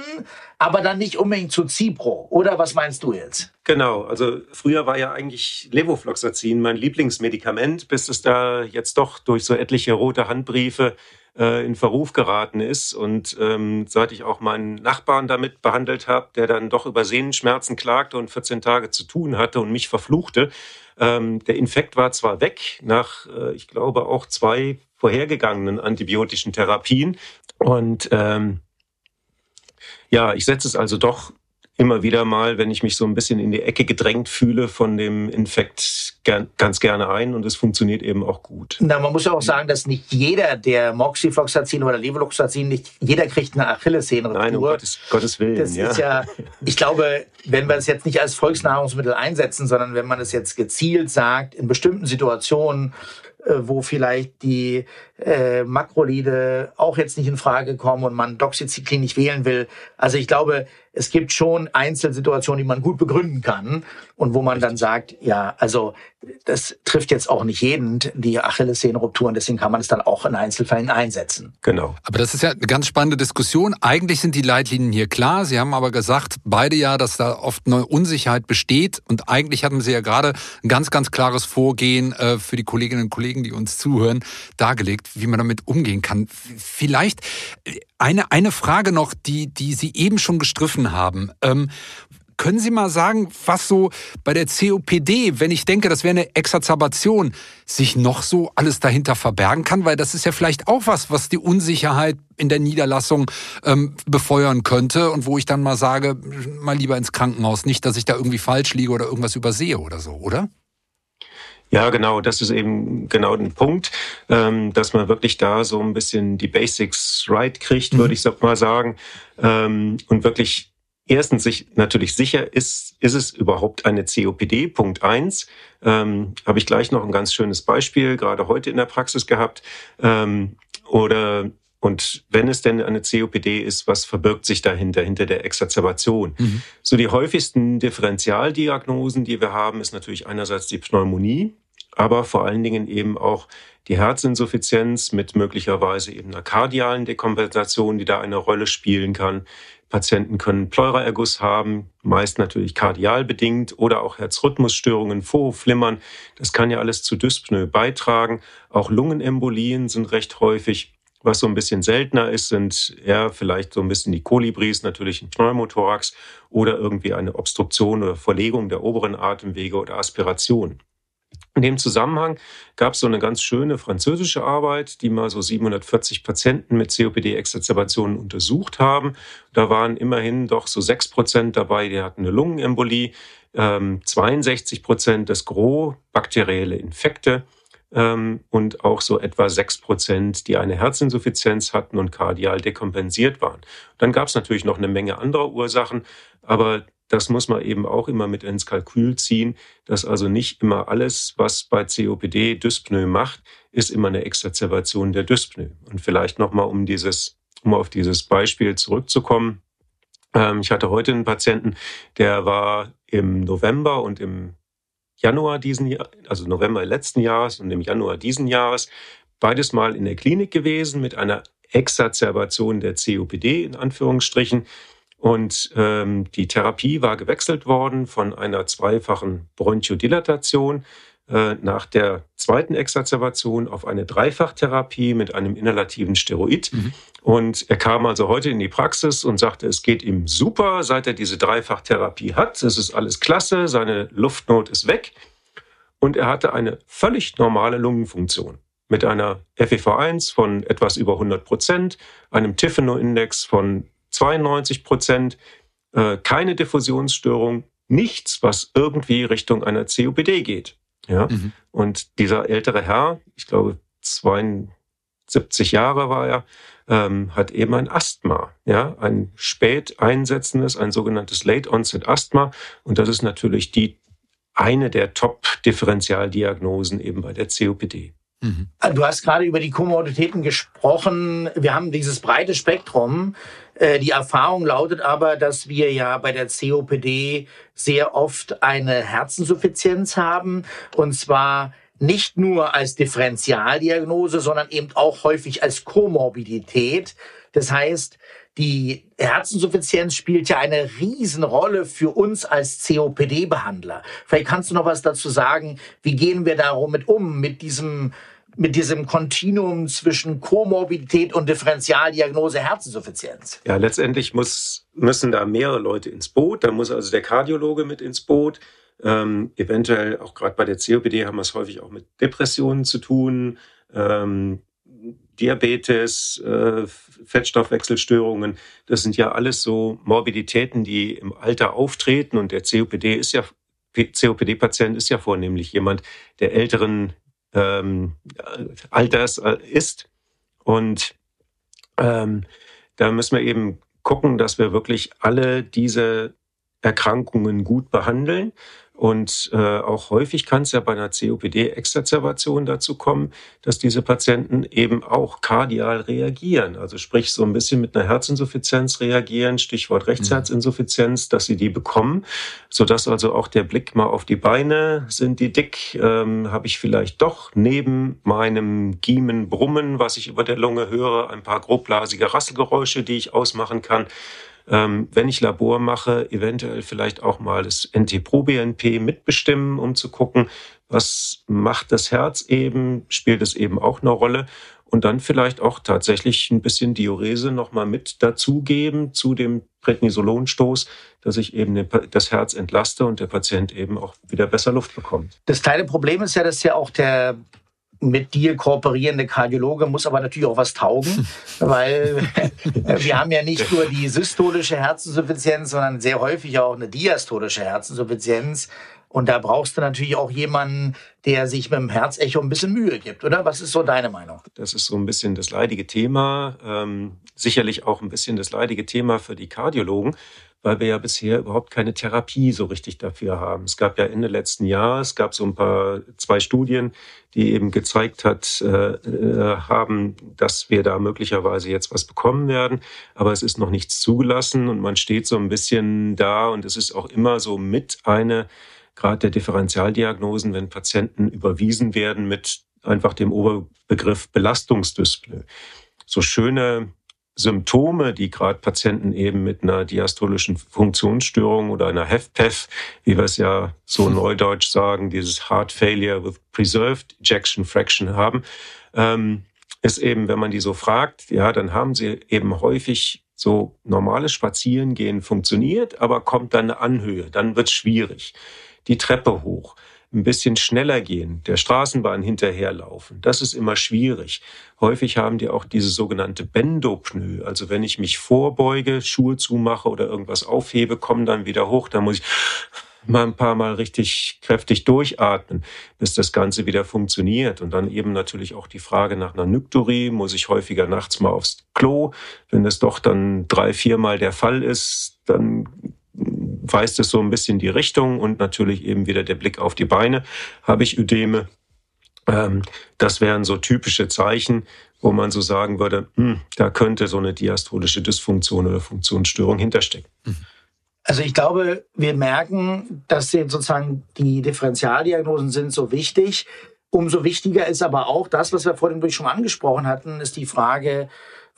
aber dann nicht unbedingt zu Cipro. Oder was meinst du jetzt? Genau, also früher war ja eigentlich Levofloxacin mein Lieblingsmedikament, bis es da jetzt doch durch so etliche rote Handbriefe äh, in Verruf geraten ist. Und ähm, seit ich auch meinen Nachbarn damit behandelt habe, der dann doch über Sehnenschmerzen klagte und 14 Tage zu tun hatte und mich verfluchte, ähm, der Infekt war zwar weg nach, äh, ich glaube, auch zwei vorhergegangenen antibiotischen Therapien. Und ähm, ja, ich setze es also doch immer wieder mal, wenn ich mich so ein bisschen in die Ecke gedrängt fühle von dem Infekt, gern, ganz gerne ein und es funktioniert eben auch gut. Na, man muss ja auch sagen, dass nicht jeder, der Moxifloxacin oder Levoloxacin, nicht jeder kriegt eine Achillessehnenretour. Nein, um Gottes, Gottes Willen. Das ja. ist ja, ich glaube, wenn wir es jetzt nicht als Volksnahrungsmittel einsetzen, sondern wenn man es jetzt gezielt sagt, in bestimmten Situationen, äh, wo vielleicht die äh, Makrolide auch jetzt nicht in Frage kommen und man Doxycyclin nicht wählen will. Also ich glaube, es gibt schon Einzelsituationen, die man gut begründen kann und wo man dann sagt, ja, also das trifft jetzt auch nicht jeden, die Achillessehnenruptur und deswegen kann man es dann auch in Einzelfällen einsetzen. Genau. Aber das ist ja eine ganz spannende Diskussion. Eigentlich sind die Leitlinien hier klar. Sie haben aber gesagt, beide ja, dass da oft eine Unsicherheit besteht und eigentlich hatten Sie ja gerade ein ganz, ganz klares Vorgehen äh, für die Kolleginnen und Kollegen, die uns zuhören, dargelegt, wie man damit umgehen kann. Vielleicht eine, eine Frage noch, die, die Sie eben schon gestriffen haben. Ähm, können Sie mal sagen, was so bei der COPD, wenn ich denke, das wäre eine Exazerbation, sich noch so alles dahinter verbergen kann? Weil das ist ja vielleicht auch was, was die Unsicherheit in der Niederlassung ähm, befeuern könnte und wo ich dann mal sage, mal lieber ins Krankenhaus. Nicht, dass ich da irgendwie falsch liege oder irgendwas übersehe oder so, oder? Ja, genau, das ist eben genau der Punkt, ähm, dass man wirklich da so ein bisschen die Basics right kriegt, würde mhm. ich mal sagen, ähm, und wirklich erstens sich natürlich sicher ist, ist es überhaupt eine COPD? Punkt eins. Ähm, Habe ich gleich noch ein ganz schönes Beispiel, gerade heute in der Praxis gehabt. Ähm, oder und wenn es denn eine COPD ist, was verbirgt sich dahinter, hinter der Exazerbation? Mhm. So die häufigsten Differentialdiagnosen, die wir haben, ist natürlich einerseits die Pneumonie, aber vor allen Dingen eben auch die Herzinsuffizienz mit möglicherweise eben einer kardialen Dekompensation, die da eine Rolle spielen kann. Patienten können Pleuraerguss haben, meist natürlich kardial bedingt oder auch Herzrhythmusstörungen, Vorhofflimmern. Das kann ja alles zu Dyspnoe beitragen. Auch Lungenembolien sind recht häufig. Was so ein bisschen seltener ist, sind ja vielleicht so ein bisschen die Kolibris, natürlich ein Pneumothorax oder irgendwie eine Obstruktion oder Verlegung der oberen Atemwege oder Aspiration. In dem Zusammenhang gab es so eine ganz schöne französische Arbeit, die mal so 740 Patienten mit COPD-Exazerbationen untersucht haben. Da waren immerhin doch so sechs Prozent dabei, die hatten eine Lungenembolie, 62 ähm, Prozent das Gros bakterielle Infekte ähm, und auch so etwa sechs Prozent, die eine Herzinsuffizienz hatten und kardial dekompensiert waren. Dann gab es natürlich noch eine Menge anderer Ursachen, aber das muss man eben auch immer mit ins Kalkül ziehen, dass also nicht immer alles, was bei COPD Dyspnoe macht, ist immer eine Exazerbation der Dyspnoe. Und vielleicht nochmal, um dieses, um auf dieses Beispiel zurückzukommen. Ähm, ich hatte heute einen Patienten, der war im November und im Januar diesen Jahr, also November letzten Jahres und im Januar diesen Jahres, beides mal in der Klinik gewesen mit einer Exazerbation der COPD in Anführungsstrichen. Und ähm, die Therapie war gewechselt worden von einer zweifachen Bronchodilatation äh, nach der zweiten Exazerbation auf eine Dreifachtherapie mit einem inhalativen Steroid. Mhm. Und er kam also heute in die Praxis und sagte, es geht ihm super, seit er diese Dreifachtherapie hat. Es ist alles klasse, seine Luftnot ist weg. Und er hatte eine völlig normale Lungenfunktion mit einer FEV1 von etwas über 100 Prozent, einem Tifino-Index von 92 Prozent, äh, keine Diffusionsstörung, nichts, was irgendwie Richtung einer COPD geht. Ja? Mhm. Und dieser ältere Herr, ich glaube 72 Jahre war er, ähm, hat eben ein Asthma, ja, ein spät einsetzendes, ein sogenanntes Late Onset Asthma. Und das ist natürlich die eine der Top-Differentialdiagnosen eben bei der COPD. Mhm. Du hast gerade über die Komorbiditäten gesprochen. Wir haben dieses breite Spektrum. Äh, die Erfahrung lautet aber, dass wir ja bei der COPD sehr oft eine Herzinsuffizienz haben. Und zwar nicht nur als Differentialdiagnose, sondern eben auch häufig als Komorbidität. Das heißt, die Herzinsuffizienz spielt ja eine Riesenrolle für uns als COPD-Behandler. Vielleicht kannst du noch was dazu sagen. Wie gehen wir damit um, mit diesem mit diesem Kontinuum zwischen Komorbidität und Differentialdiagnose Herzinsuffizienz? Ja, letztendlich muss, müssen da mehrere Leute ins Boot. Da muss also der Kardiologe mit ins Boot. Ähm, eventuell auch gerade bei der COPD haben wir es häufig auch mit Depressionen zu tun. Ähm, Diabetes, äh, Fettstoffwechselstörungen, das sind ja alles so Morbiditäten, die im Alter auftreten und der COPD ist ja COPD-Patient ist ja vornehmlich jemand der älteren ähm, Alters äh, ist und ähm, da müssen wir eben gucken, dass wir wirklich alle diese Erkrankungen gut behandeln. Und äh, auch häufig kann es ja bei einer COPD-Exazerbation dazu kommen, dass diese Patienten eben auch kardial reagieren. Also sprich so ein bisschen mit einer Herzinsuffizienz reagieren, Stichwort Rechtsherzinsuffizienz, dass sie die bekommen, sodass also auch der Blick mal auf die Beine, sind die dick, ähm, habe ich vielleicht doch neben meinem Giemen, Brummen, was ich über der Lunge höre, ein paar grobblasige Rasselgeräusche, die ich ausmachen kann ähm, wenn ich Labor mache, eventuell vielleicht auch mal das NT-Pro-BNP mitbestimmen, um zu gucken, was macht das Herz eben, spielt es eben auch eine Rolle und dann vielleicht auch tatsächlich ein bisschen Diurese nochmal mit dazugeben zu dem Prednisolonstoß, dass ich eben das Herz entlaste und der Patient eben auch wieder besser Luft bekommt. Das kleine Problem ist ja, dass ja auch der mit dir kooperierende Kardiologe muss aber natürlich auch was taugen, weil wir haben ja nicht nur die systolische Herzinsuffizienz, sondern sehr häufig auch eine diastolische Herzinsuffizienz. Und da brauchst du natürlich auch jemanden, der sich mit dem Herzecho ein bisschen Mühe gibt, oder? Was ist so deine Meinung? Das ist so ein bisschen das leidige Thema, ähm, sicherlich auch ein bisschen das leidige Thema für die Kardiologen weil wir ja bisher überhaupt keine Therapie so richtig dafür haben. Es gab ja Ende letzten Jahres, es gab so ein paar, zwei Studien, die eben gezeigt hat, äh, äh, haben, dass wir da möglicherweise jetzt was bekommen werden. Aber es ist noch nichts zugelassen und man steht so ein bisschen da und es ist auch immer so mit eine, gerade der Differentialdiagnosen, wenn Patienten überwiesen werden mit einfach dem Oberbegriff Belastungsdyspnoe. So schöne Symptome, die gerade Patienten eben mit einer diastolischen Funktionsstörung oder einer HFpEF, wie wir es ja so neudeutsch sagen, dieses Heart Failure with Preserved Ejection Fraction haben, ähm, ist eben, wenn man die so fragt, ja, dann haben sie eben häufig so normales Spazierengehen funktioniert, aber kommt dann eine Anhöhe, dann wird schwierig. Die Treppe hoch ein bisschen schneller gehen, der Straßenbahn hinterherlaufen. Das ist immer schwierig. Häufig haben die auch diese sogenannte Bendopnoe. Also wenn ich mich vorbeuge, Schuhe zumache oder irgendwas aufhebe, kommen dann wieder hoch, dann muss ich mal ein paar Mal richtig kräftig durchatmen, bis das Ganze wieder funktioniert. Und dann eben natürlich auch die Frage nach einer Nykturie. Muss ich häufiger nachts mal aufs Klo? Wenn das doch dann drei, viermal der Fall ist, dann weist es so ein bisschen die Richtung und natürlich eben wieder der Blick auf die Beine. Habe ich Ödeme? Ähm, das wären so typische Zeichen, wo man so sagen würde, hm, da könnte so eine diastolische Dysfunktion oder Funktionsstörung hinterstecken. Also ich glaube, wir merken, dass sozusagen die Differentialdiagnosen sind so wichtig. Umso wichtiger ist aber auch das, was wir vorhin schon angesprochen hatten, ist die Frage,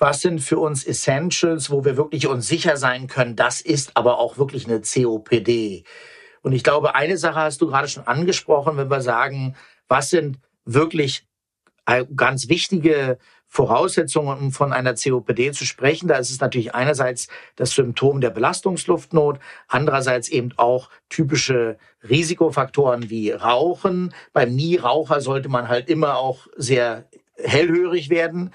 was sind für uns Essentials, wo wir wirklich uns sicher sein können, das ist aber auch wirklich eine COPD. Und ich glaube, eine Sache hast du gerade schon angesprochen, wenn wir sagen, was sind wirklich äh, ganz wichtige Voraussetzungen, um von einer COPD zu sprechen. Da ist es natürlich einerseits das Symptom der Belastungsluftnot, andererseits eben auch typische Risikofaktoren wie Rauchen. Beim Nie-Raucher sollte man halt immer auch sehr hellhörig werden.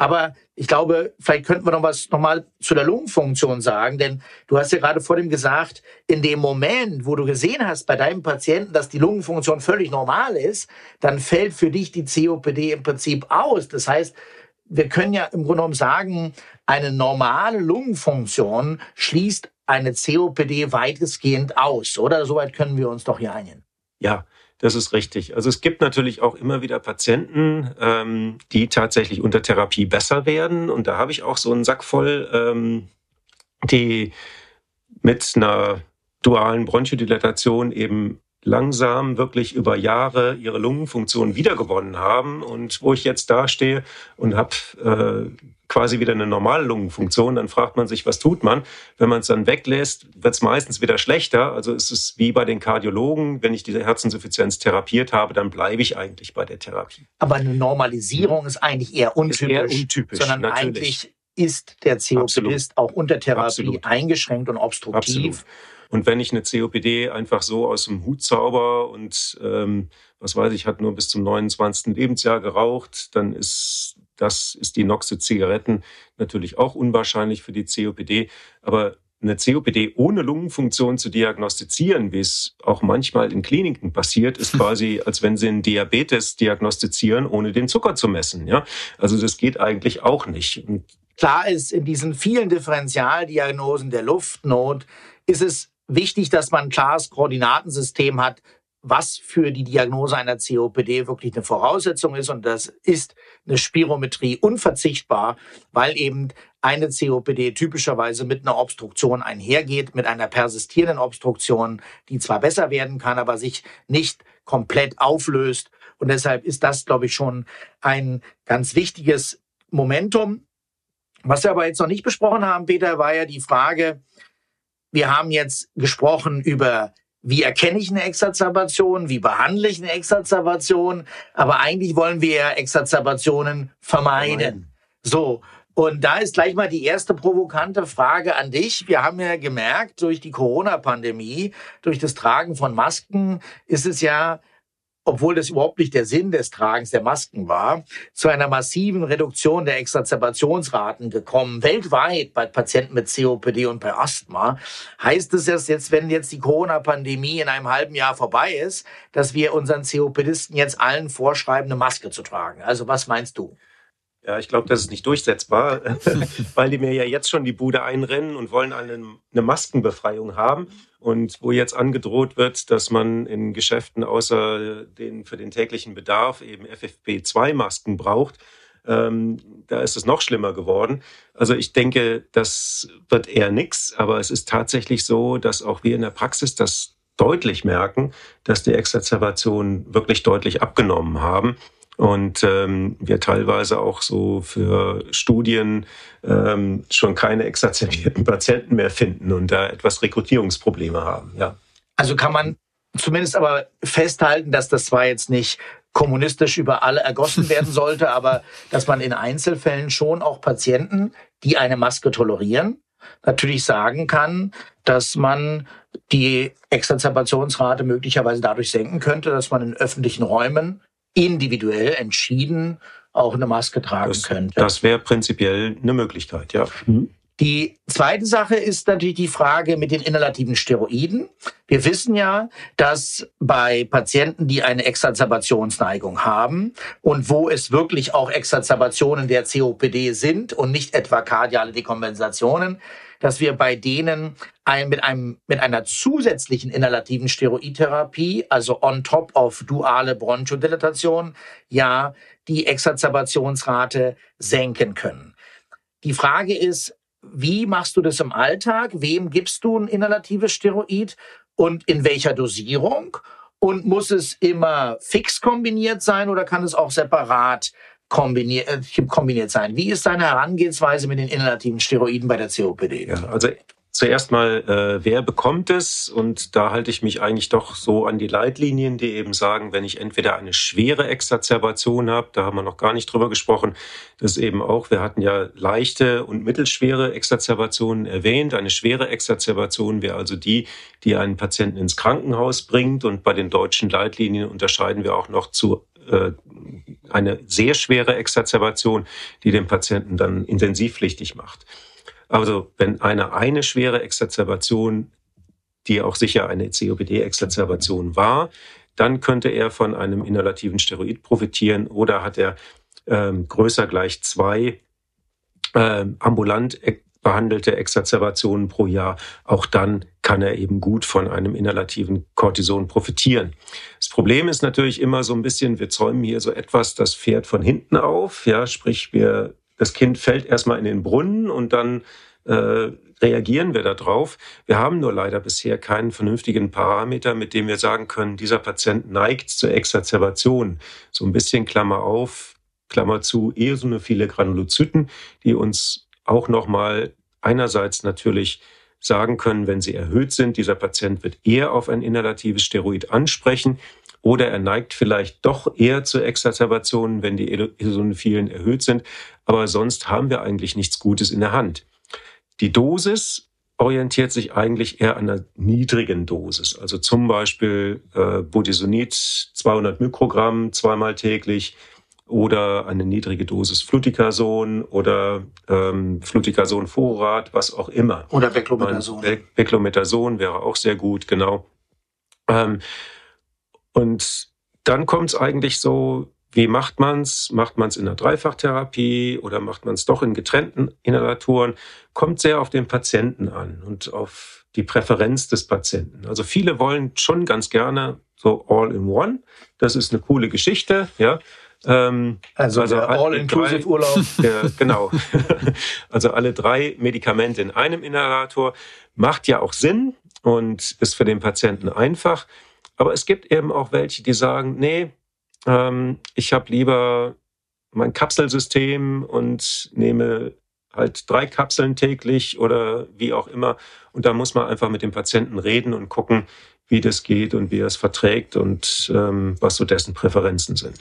Aber ich glaube, vielleicht könnten wir noch was nochmal zu der Lungenfunktion sagen, denn du hast ja gerade vor dem gesagt, in dem Moment, wo du gesehen hast bei deinem Patienten, dass die Lungenfunktion völlig normal ist, dann fällt für dich die COPD im Prinzip aus. Das heißt, wir können ja im Grunde genommen sagen, eine normale Lungenfunktion schließt eine COPD weitestgehend aus, oder? Soweit können wir uns doch hier einigen. Ja, das ist richtig. Also es gibt natürlich auch immer wieder Patienten, ähm, die tatsächlich unter Therapie besser werden. Und da habe ich auch so einen Sack voll, ähm, die mit einer dualen Bronchodilatation eben langsam wirklich über Jahre ihre Lungenfunktion wiedergewonnen haben und wo ich jetzt dastehe und habe äh, quasi wieder eine normale Lungenfunktion, dann fragt man sich, was tut man? Wenn man es dann weglässt, wird es meistens wieder schlechter. Also ist es wie bei den Kardiologen, wenn ich diese Herzinsuffizienz therapiert habe, dann bleibe ich eigentlich bei der Therapie. Aber eine Normalisierung ist eigentlich eher untypisch, eher untypisch sondern natürlich. eigentlich ist der COPDist auch unter Therapie Absolut. eingeschränkt und obstruktiv. Absolut. Und wenn ich eine COPD einfach so aus dem Hut zauber und ähm, was weiß ich, hat nur bis zum 29. Lebensjahr geraucht, dann ist das ist die Noxe Zigaretten natürlich auch unwahrscheinlich für die COPD. Aber eine COPD ohne Lungenfunktion zu diagnostizieren, wie es auch manchmal in Kliniken passiert, ist quasi, als wenn sie einen Diabetes diagnostizieren, ohne den Zucker zu messen. Ja, also das geht eigentlich auch nicht. Und Klar ist, in diesen vielen Differentialdiagnosen der Luftnot ist es wichtig, dass man ein klares Koordinatensystem hat, was für die Diagnose einer COPD wirklich eine Voraussetzung ist. Und das ist eine Spirometrie unverzichtbar, weil eben eine COPD typischerweise mit einer Obstruktion einhergeht, mit einer persistierenden Obstruktion, die zwar besser werden kann, aber sich nicht komplett auflöst. Und deshalb ist das, glaube ich, schon ein ganz wichtiges Momentum. Was wir aber jetzt noch nicht besprochen haben, Peter, war ja die Frage, wir haben jetzt gesprochen über wie erkenne ich eine Exazerbation, wie behandle ich eine Exazerbation, aber eigentlich wollen wir ja Exazerbationen vermeiden. So. Und da ist gleich mal die erste provokante Frage an dich. Wir haben ja gemerkt, durch die Corona-Pandemie, durch das Tragen von Masken ist es ja obwohl das überhaupt nicht der Sinn des Tragens der Masken war, zu einer massiven Reduktion der Exazerbationsraten gekommen. Weltweit bei Patienten mit COPD und bei Asthma heißt es jetzt, wenn jetzt die Corona-Pandemie in einem halben Jahr vorbei ist, dass wir unseren COPDisten jetzt allen vorschreiben, eine Maske zu tragen. Also was meinst du? Ja, ich glaube, das ist nicht durchsetzbar, weil die mir ja jetzt schon die Bude einrennen und wollen eine, eine Maskenbefreiung haben. Und wo jetzt angedroht wird, dass man in Geschäften außer den für den täglichen Bedarf eben FFP2-Masken braucht, ähm, da ist es noch schlimmer geworden. Also ich denke, das wird eher nix, aber es ist tatsächlich so, dass auch wir in der Praxis das deutlich merken, dass die Exazerbationen wirklich deutlich abgenommen haben und ähm, wir teilweise auch so für Studien ähm, schon keine exazerbierten Patienten mehr finden und da etwas Rekrutierungsprobleme haben. Ja. Also kann man zumindest aber festhalten, dass das zwar jetzt nicht kommunistisch über alle ergossen werden sollte, aber dass man in Einzelfällen schon auch Patienten, die eine Maske tolerieren, natürlich sagen kann, dass man die Exazerbationsrate möglicherweise dadurch senken könnte, dass man in öffentlichen Räumen individuell entschieden auch eine Maske tragen das, könnte. Das wäre prinzipiell eine Möglichkeit, ja. Mhm. Die zweite Sache ist natürlich die Frage mit den inhalativen Steroiden. Wir wissen ja, dass bei Patienten, die eine Exazerbationsneigung haben und wo es wirklich auch Exazerbationen der COPD sind und nicht etwa kardiale Dekompensationen, dass wir bei denen ein, mit, einem, mit einer zusätzlichen inhalativen Steroidtherapie, also on top of duale Bronchodilatation, ja die Exazerbationsrate senken können. Die Frage ist, wie machst du das im Alltag? Wem gibst du ein inhalatives Steroid und in welcher Dosierung? Und muss es immer fix kombiniert sein oder kann es auch separat kombiniert, äh, kombiniert sein. Wie ist deine Herangehensweise mit den inhalativen Steroiden bei der COPD? Ja, also zuerst mal, äh, wer bekommt es? Und da halte ich mich eigentlich doch so an die Leitlinien, die eben sagen, wenn ich entweder eine schwere Exazerbation habe, da haben wir noch gar nicht drüber gesprochen, das ist eben auch, wir hatten ja leichte und mittelschwere Exazerbationen erwähnt. Eine schwere Exazerbation wäre also die, die einen Patienten ins Krankenhaus bringt. Und bei den deutschen Leitlinien unterscheiden wir auch noch zu äh, eine sehr schwere Exazerbation, die den Patienten dann intensivpflichtig macht. Also wenn eine eine schwere Exazerbation, die auch sicher eine COPD-Exazerbation war, dann könnte er von einem inhalativen Steroid profitieren oder hat er ähm, größer gleich zwei ähm, ambulant behandelte Exazerbationen pro Jahr, auch dann kann er eben gut von einem inhalativen Cortison profitieren. Das Problem ist natürlich immer so ein bisschen, wir zäumen hier so etwas das Pferd von hinten auf, ja, sprich wir, das Kind fällt erstmal in den Brunnen und dann äh, reagieren wir darauf. Wir haben nur leider bisher keinen vernünftigen Parameter, mit dem wir sagen können, dieser Patient neigt zur Exazerbation. So ein bisschen Klammer auf, Klammer zu, eosinophile Granulozyten, die uns auch nochmal einerseits natürlich sagen können, wenn sie erhöht sind, dieser Patient wird eher auf ein inhalatives Steroid ansprechen oder er neigt vielleicht doch eher zu Exacerbationen, wenn die Eosinophilen erhöht sind. Aber sonst haben wir eigentlich nichts Gutes in der Hand. Die Dosis orientiert sich eigentlich eher an einer niedrigen Dosis. Also zum Beispiel äh, Budesonid 200 Mikrogramm zweimal täglich, oder eine niedrige Dosis Fluticason oder ähm, Fluticason-Vorrat, was auch immer. Oder Beclomethason. Be Beclomethason wäre auch sehr gut, genau. Ähm, und dann kommt es eigentlich so wie macht man's? Macht man's in der Dreifachtherapie oder macht man's doch in getrennten Inhalatoren? Kommt sehr auf den Patienten an und auf die Präferenz des Patienten. Also viele wollen schon ganz gerne so all in one. Das ist eine coole Geschichte, ja. Ähm, also, also all-inclusive Urlaub. Ja, genau. also alle drei Medikamente in einem Inhalator macht ja auch Sinn und ist für den Patienten einfach. Aber es gibt eben auch welche, die sagen, nee, ähm, ich habe lieber mein Kapselsystem und nehme halt drei Kapseln täglich oder wie auch immer. Und da muss man einfach mit dem Patienten reden und gucken, wie das geht und wie er es verträgt und ähm, was so dessen Präferenzen sind.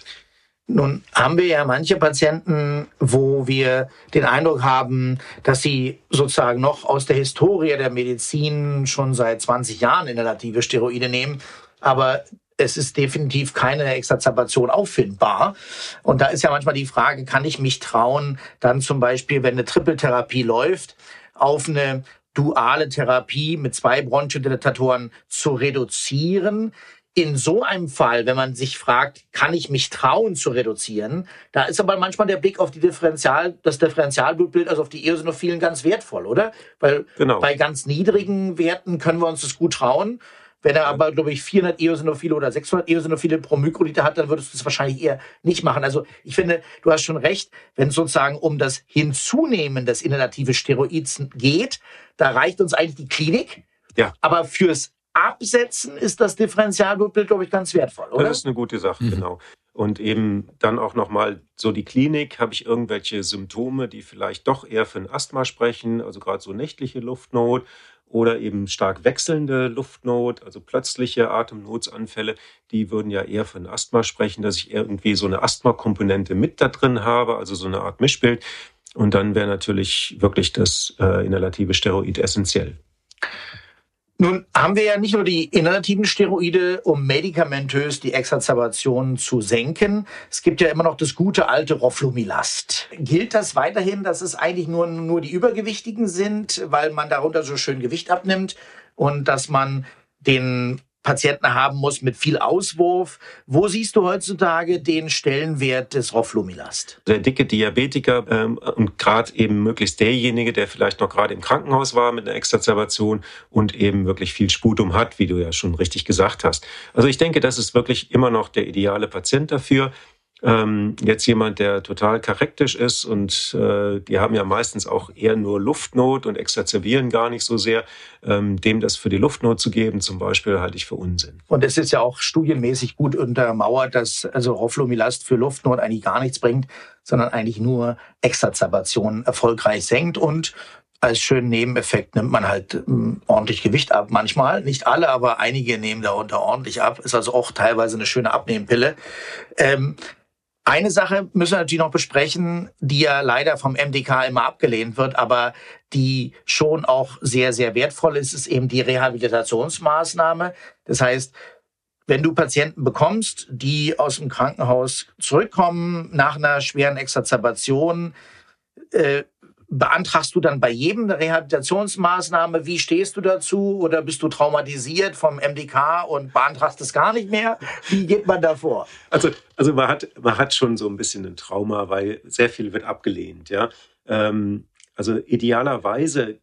Nun haben wir ja manche Patienten, wo wir den Eindruck haben, dass sie sozusagen noch aus der Historie der Medizin schon seit 20 Jahren inhalative Steroide nehmen, aber es ist definitiv keine Exazerbation auffindbar. Und da ist ja manchmal die Frage, kann ich mich trauen, dann zum Beispiel, wenn eine Trippeltherapie läuft, auf eine duale Therapie mit zwei Bronchodilatatoren zu reduzieren? In so einem Fall, wenn man sich fragt, kann ich mich trauen zu reduzieren, da ist aber manchmal der Blick auf die Differential, das Differentialblutbild, also auf die Eosinophilen ganz wertvoll, oder? Weil genau. bei ganz niedrigen Werten können wir uns das gut trauen. Wenn er aber, glaube ich, 400 Eosinophile oder 600 Eosinophile pro Mikroliter hat, dann würdest du es wahrscheinlich eher nicht machen. Also ich finde, du hast schon recht, wenn es sozusagen um das Hinzunehmen des inhalative Steroids geht, da reicht uns eigentlich die Klinik. Ja. Aber fürs Absetzen ist das Differentialblutbild, glaube ich, ganz wertvoll, oder? Das ist eine gute Sache, mhm. genau. Und eben dann auch nochmal so die Klinik, habe ich irgendwelche Symptome, die vielleicht doch eher für ein Asthma sprechen, also gerade so nächtliche Luftnot oder eben stark wechselnde Luftnot, also plötzliche Atemnotsanfälle, die würden ja eher für ein Asthma sprechen, dass ich irgendwie so eine Asthma-Komponente mit da drin habe, also so eine Art Mischbild. Und dann wäre natürlich wirklich das äh, inhalative Steroid essentiell. Nun haben wir ja nicht nur die inhalativen Steroide, um medikamentös die Exazerbation zu senken. Es gibt ja immer noch das gute alte Roflumilast. Gilt das weiterhin, dass es eigentlich nur, nur die Übergewichtigen sind, weil man darunter so schön Gewicht abnimmt und dass man den Patienten haben muss mit viel Auswurf. Wo siehst du heutzutage den Stellenwert des Roflumilast? Der dicke Diabetiker ähm, und gerade eben möglichst derjenige, der vielleicht noch gerade im Krankenhaus war mit einer Exazerbation und eben wirklich viel Sputum hat, wie du ja schon richtig gesagt hast. Also ich denke, das ist wirklich immer noch der ideale Patient dafür. Ähm, jetzt jemand, der total charaktisch ist und äh, die haben ja meistens auch eher nur Luftnot und exazerbieren gar nicht so sehr, ähm, dem das für die Luftnot zu geben, zum Beispiel, halte ich für Unsinn. Und es ist ja auch studienmäßig gut untermauert, dass also Roflumilast für Luftnot eigentlich gar nichts bringt, sondern eigentlich nur Exazerbationen erfolgreich senkt und als schönen Nebeneffekt nimmt man halt ähm, ordentlich Gewicht ab. Manchmal, nicht alle, aber einige nehmen darunter ordentlich ab. Ist also auch teilweise eine schöne Abnehmpille. Ähm, eine Sache müssen wir natürlich noch besprechen, die ja leider vom MDK immer abgelehnt wird, aber die schon auch sehr, sehr wertvoll ist, ist eben die Rehabilitationsmaßnahme. Das heißt, wenn du Patienten bekommst, die aus dem Krankenhaus zurückkommen nach einer schweren Exazerbation, äh, beantragst du dann bei jedem eine Rehabilitationsmaßnahme? Wie stehst du dazu? Oder bist du traumatisiert vom MDK und beantragst es gar nicht mehr? Wie geht man da vor? Also, also man, hat, man hat schon so ein bisschen ein Trauma, weil sehr viel wird abgelehnt. Ja? Ähm, also idealerweise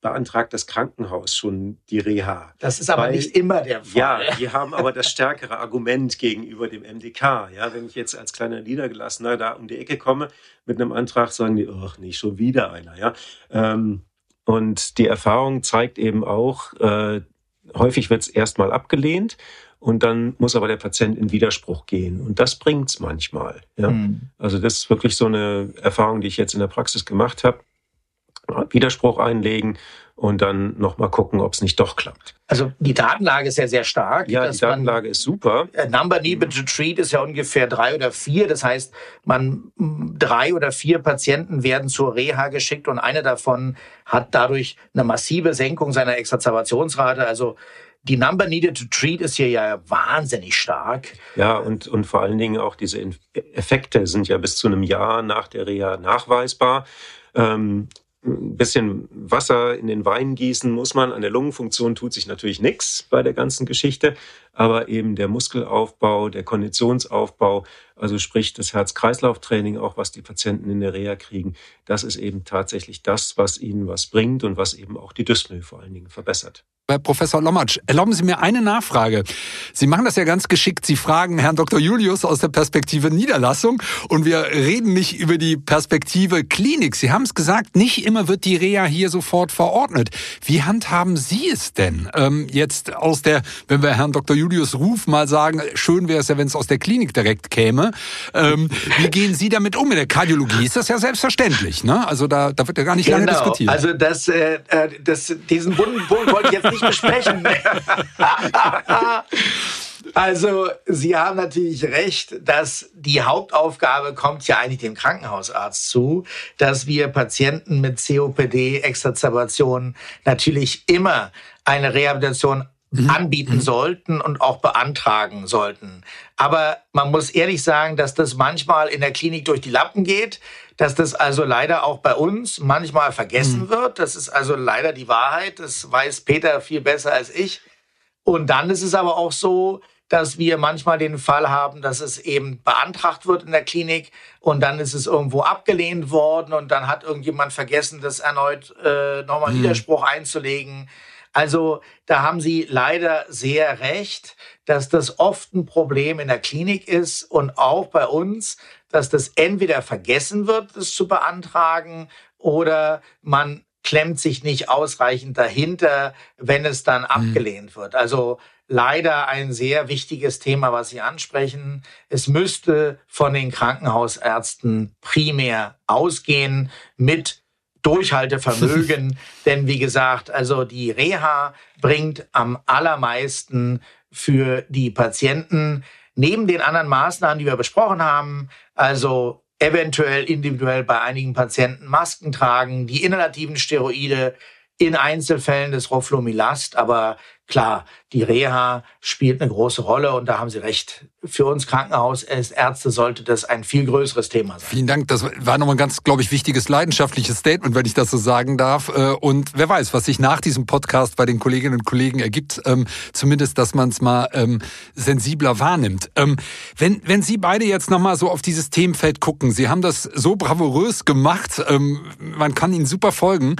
beantragt das Krankenhaus schon die Reha. Das ist aber Weil, nicht immer der Fall. Ja, die haben aber das stärkere Argument gegenüber dem MDK. Ja, wenn ich jetzt als kleiner Niedergelassener da um die Ecke komme mit einem Antrag, sagen die, ach, nicht schon wieder einer. Ja, ähm, und die Erfahrung zeigt eben auch, äh, häufig wird es erstmal abgelehnt und dann muss aber der Patient in Widerspruch gehen. Und das bringt's manchmal. Ja? Mhm. Also das ist wirklich so eine Erfahrung, die ich jetzt in der Praxis gemacht habe. Widerspruch einlegen und dann nochmal gucken, ob es nicht doch klappt. Also die Datenlage ist ja sehr stark. Ja, die Datenlage man, ist super. Number needed to treat ist ja ungefähr drei oder vier. Das heißt, man drei oder vier Patienten werden zur Reha geschickt und eine davon hat dadurch eine massive Senkung seiner Exazerbationsrate. Also die Number needed to treat ist hier ja wahnsinnig stark. Ja, und, und vor allen Dingen auch diese Effekte sind ja bis zu einem Jahr nach der Reha nachweisbar. Ähm, ein bisschen Wasser in den Wein gießen muss man. An der Lungenfunktion tut sich natürlich nichts bei der ganzen Geschichte, aber eben der Muskelaufbau, der Konditionsaufbau, also sprich das Herz-Kreislauf-Training, auch was die Patienten in der Reha kriegen, das ist eben tatsächlich das, was ihnen was bringt und was eben auch die Dyspnoe vor allen Dingen verbessert. Herr Professor Lommatsch, erlauben Sie mir eine Nachfrage. Sie machen das ja ganz geschickt. Sie fragen Herrn Dr. Julius aus der Perspektive Niederlassung und wir reden nicht über die Perspektive Klinik. Sie haben es gesagt, nicht immer wird die Reha hier sofort verordnet. Wie handhaben Sie es denn? Ähm, jetzt aus der, wenn wir Herrn Dr. Julius Ruf mal sagen, schön wäre es ja, wenn es aus der Klinik direkt käme. Ähm, wie gehen Sie damit um? In der Kardiologie ist das ja selbstverständlich. Ne? Also da, da wird ja gar nicht genau. lange diskutiert. Also das, äh, äh das, diesen Boden wollte ich jetzt nicht nicht besprechen. Also, Sie haben natürlich recht, dass die Hauptaufgabe kommt ja eigentlich dem Krankenhausarzt zu, dass wir Patienten mit COPD, Exazerbation natürlich immer eine Rehabilitation mhm. anbieten mhm. sollten und auch beantragen sollten. Aber man muss ehrlich sagen, dass das manchmal in der Klinik durch die Lappen geht, dass das also leider auch bei uns manchmal vergessen mhm. wird. Das ist also leider die Wahrheit. Das weiß Peter viel besser als ich. Und dann ist es aber auch so, dass wir manchmal den Fall haben, dass es eben beantragt wird in der Klinik und dann ist es irgendwo abgelehnt worden und dann hat irgendjemand vergessen, das erneut äh, nochmal mhm. Widerspruch einzulegen. Also da haben Sie leider sehr recht, dass das oft ein Problem in der Klinik ist und auch bei uns, dass das entweder vergessen wird, das zu beantragen, oder man klemmt sich nicht ausreichend dahinter, wenn es dann mhm. abgelehnt wird. Also leider ein sehr wichtiges Thema, was Sie ansprechen. Es müsste von den Krankenhausärzten primär ausgehen mit Durchhaltevermögen. Denn wie gesagt, also die Reha bringt am allermeisten für die Patienten. Neben den anderen Maßnahmen, die wir besprochen haben, also eventuell individuell bei einigen Patienten Masken tragen, die inhalativen Steroide, in Einzelfällen des Roflumilast, aber klar, die Reha spielt eine große Rolle und da haben Sie recht. Für uns Krankenhausärzte sollte das ein viel größeres Thema sein. Vielen Dank. Das war nochmal ein ganz, glaube ich, wichtiges, leidenschaftliches Statement, wenn ich das so sagen darf. Äh, und wer weiß, was sich nach diesem Podcast bei den Kolleginnen und Kollegen ergibt. Ähm, zumindest, dass man es mal ähm, sensibler wahrnimmt. Ähm, wenn, wenn Sie beide jetzt nochmal so auf dieses Themenfeld gucken, Sie haben das so bravourös gemacht, man kann Ihnen super folgen.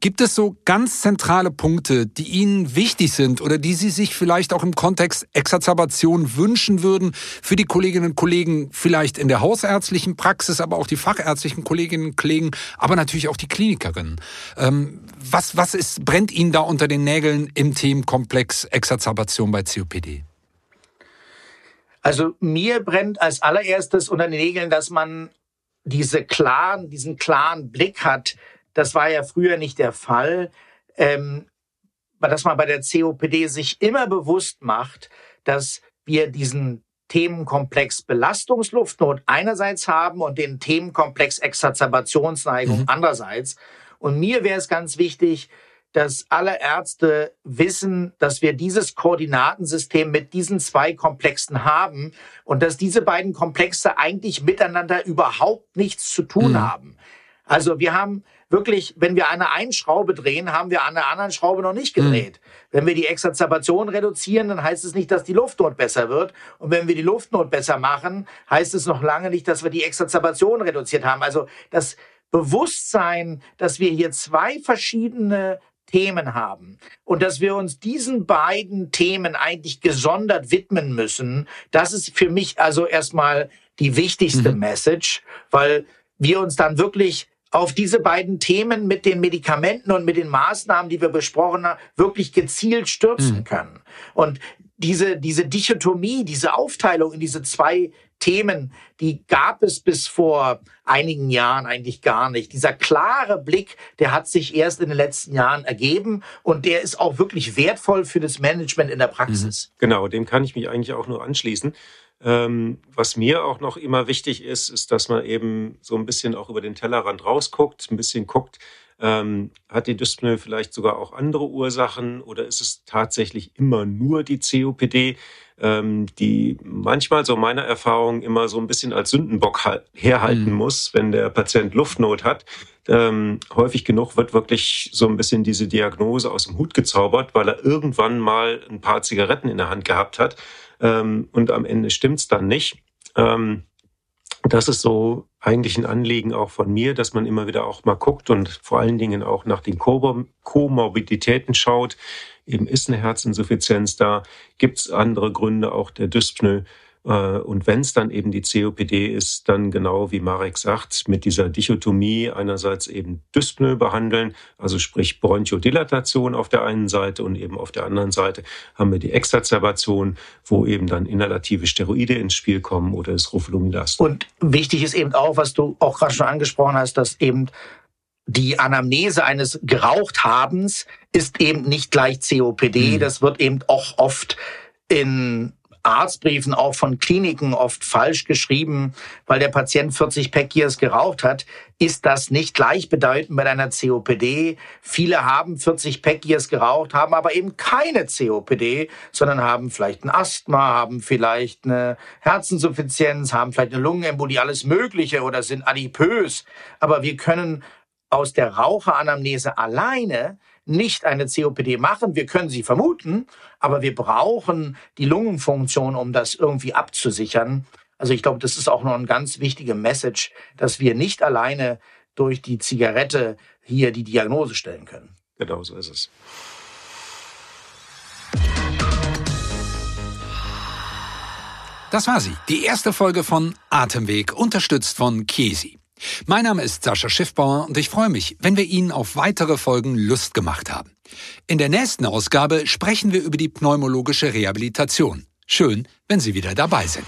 Gibt es so ganz zentrale Punkte, die Ihnen wichtig sind oder die Sie sich vielleicht auch im Kontext Exazerbation wünschen würden für die Kolleginnen und Kollegen, vielleicht in der hausärztlichen Praxis, aber auch die fachärztlichen Kolleginnen und Kollegen, aber natürlich auch die Klinikerinnen? Ähm, was, was ist, brennt Ihnen da unter den Nägeln im Themenkomplex Exazerbation bei COPD? Also mir brennt als allererstes unter den Nägeln, dass man diese klaren, diesen klaren Blick hat, das war ja früher nicht der Fall. Ähm, dass man bei der COPD sich immer bewusst macht, dass wir diesen Themenkomplex Belastungsluftnot einerseits haben und den Themenkomplex Exazerbationsneigung mhm. andererseits. Und mir wäre es ganz wichtig, dass alle Ärzte wissen, dass wir dieses Koordinatensystem mit diesen zwei Komplexen haben und dass diese beiden Komplexe eigentlich miteinander überhaupt nichts zu tun mhm. haben. Also wir haben wirklich, wenn wir eine Einschraube drehen, haben wir an der anderen Schraube noch nicht gedreht. Mhm. Wenn wir die Exazerbation reduzieren, dann heißt es nicht, dass die Luftnot besser wird. Und wenn wir die Luftnot besser machen, heißt es noch lange nicht, dass wir die Exazerbation reduziert haben. Also das Bewusstsein, dass wir hier zwei verschiedene Themen haben und dass wir uns diesen beiden Themen eigentlich gesondert widmen müssen, das ist für mich also erstmal die wichtigste mhm. Message, weil wir uns dann wirklich auf diese beiden Themen mit den Medikamenten und mit den Maßnahmen, die wir besprochen haben, wirklich gezielt stürzen mhm. können. Und diese, diese Dichotomie, diese Aufteilung in diese zwei Themen, die gab es bis vor einigen Jahren eigentlich gar nicht. Dieser klare Blick, der hat sich erst in den letzten Jahren ergeben und der ist auch wirklich wertvoll für das Management in der Praxis. Mhm. Genau, dem kann ich mich eigentlich auch nur anschließen. Ähm, was mir auch noch immer wichtig ist, ist, dass man eben so ein bisschen auch über den Tellerrand rausguckt, ein bisschen guckt, Ähm, hat die Dyspnoe vielleicht sogar auch andere Ursachen oder ist es tatsächlich immer nur die COPD, ähm, die manchmal, so meiner Erfahrung, immer so ein bisschen als Sündenbock herhalten mhm. muss, wenn der Patient Luftnot hat? Ähm, häufig genug wird wirklich so ein bisschen diese Diagnose aus dem Hut gezaubert, weil er irgendwann mal ein paar Zigaretten in der Hand gehabt hat ähm, und am Ende stimmt's dann nicht. Ähm, das ist so eigentlich ein Anliegen auch von mir, dass man immer wieder auch mal guckt und vor allen Dingen auch nach den Komorbiditäten schaut. Eben ist eine Herzinsuffizienz da? Gibt es andere Gründe auch der Dyspnoe? Äh, und wenn es dann eben die COPD ist, dann genau wie Marek sagt, mit dieser Dichotomie einerseits eben Dyspnoe behandeln, also sprich Bronchodilatation auf der einen Seite und eben auf der anderen Seite haben wir die Exazerbation, wo eben dann inhalative Steroide ins Spiel kommen oder das Roflumilast. Und wichtig ist eben auch, was du auch gerade schon angesprochen hast, dass eben die Anamnese eines Gerauchthabens ist eben nicht gleich COPD. Mhm. Das wird eben auch oft in Arztbriefen auch von Kliniken oft falsch geschrieben, weil der Patient 40 Packiers geraucht hat, ist das nicht gleichbedeutend mit einer COPD. Viele haben 40 Packiers geraucht, haben aber eben keine COPD, sondern haben vielleicht ein Asthma, haben vielleicht eine Herzinsuffizienz, haben vielleicht eine Lungenembolie, alles Mögliche oder sind adipös. Aber wir können aus der Raucheranamnese alleine nicht eine COPD machen. Wir können sie vermuten, aber wir brauchen die Lungenfunktion, um das irgendwie abzusichern. Also ich glaube, das ist auch noch eine ganz wichtige Message, dass wir nicht alleine durch die Zigarette hier die Diagnose stellen können. Genau so ist es. Das war sie, die erste Folge von Atemweg, unterstützt von Chiesi. Mein Name ist Sascha Schiffbauer und ich freue mich, wenn wir Ihnen auf weitere Folgen Lust gemacht haben. In der nächsten Ausgabe sprechen wir über die pneumologische Rehabilitation. Schön, wenn Sie wieder dabei sind.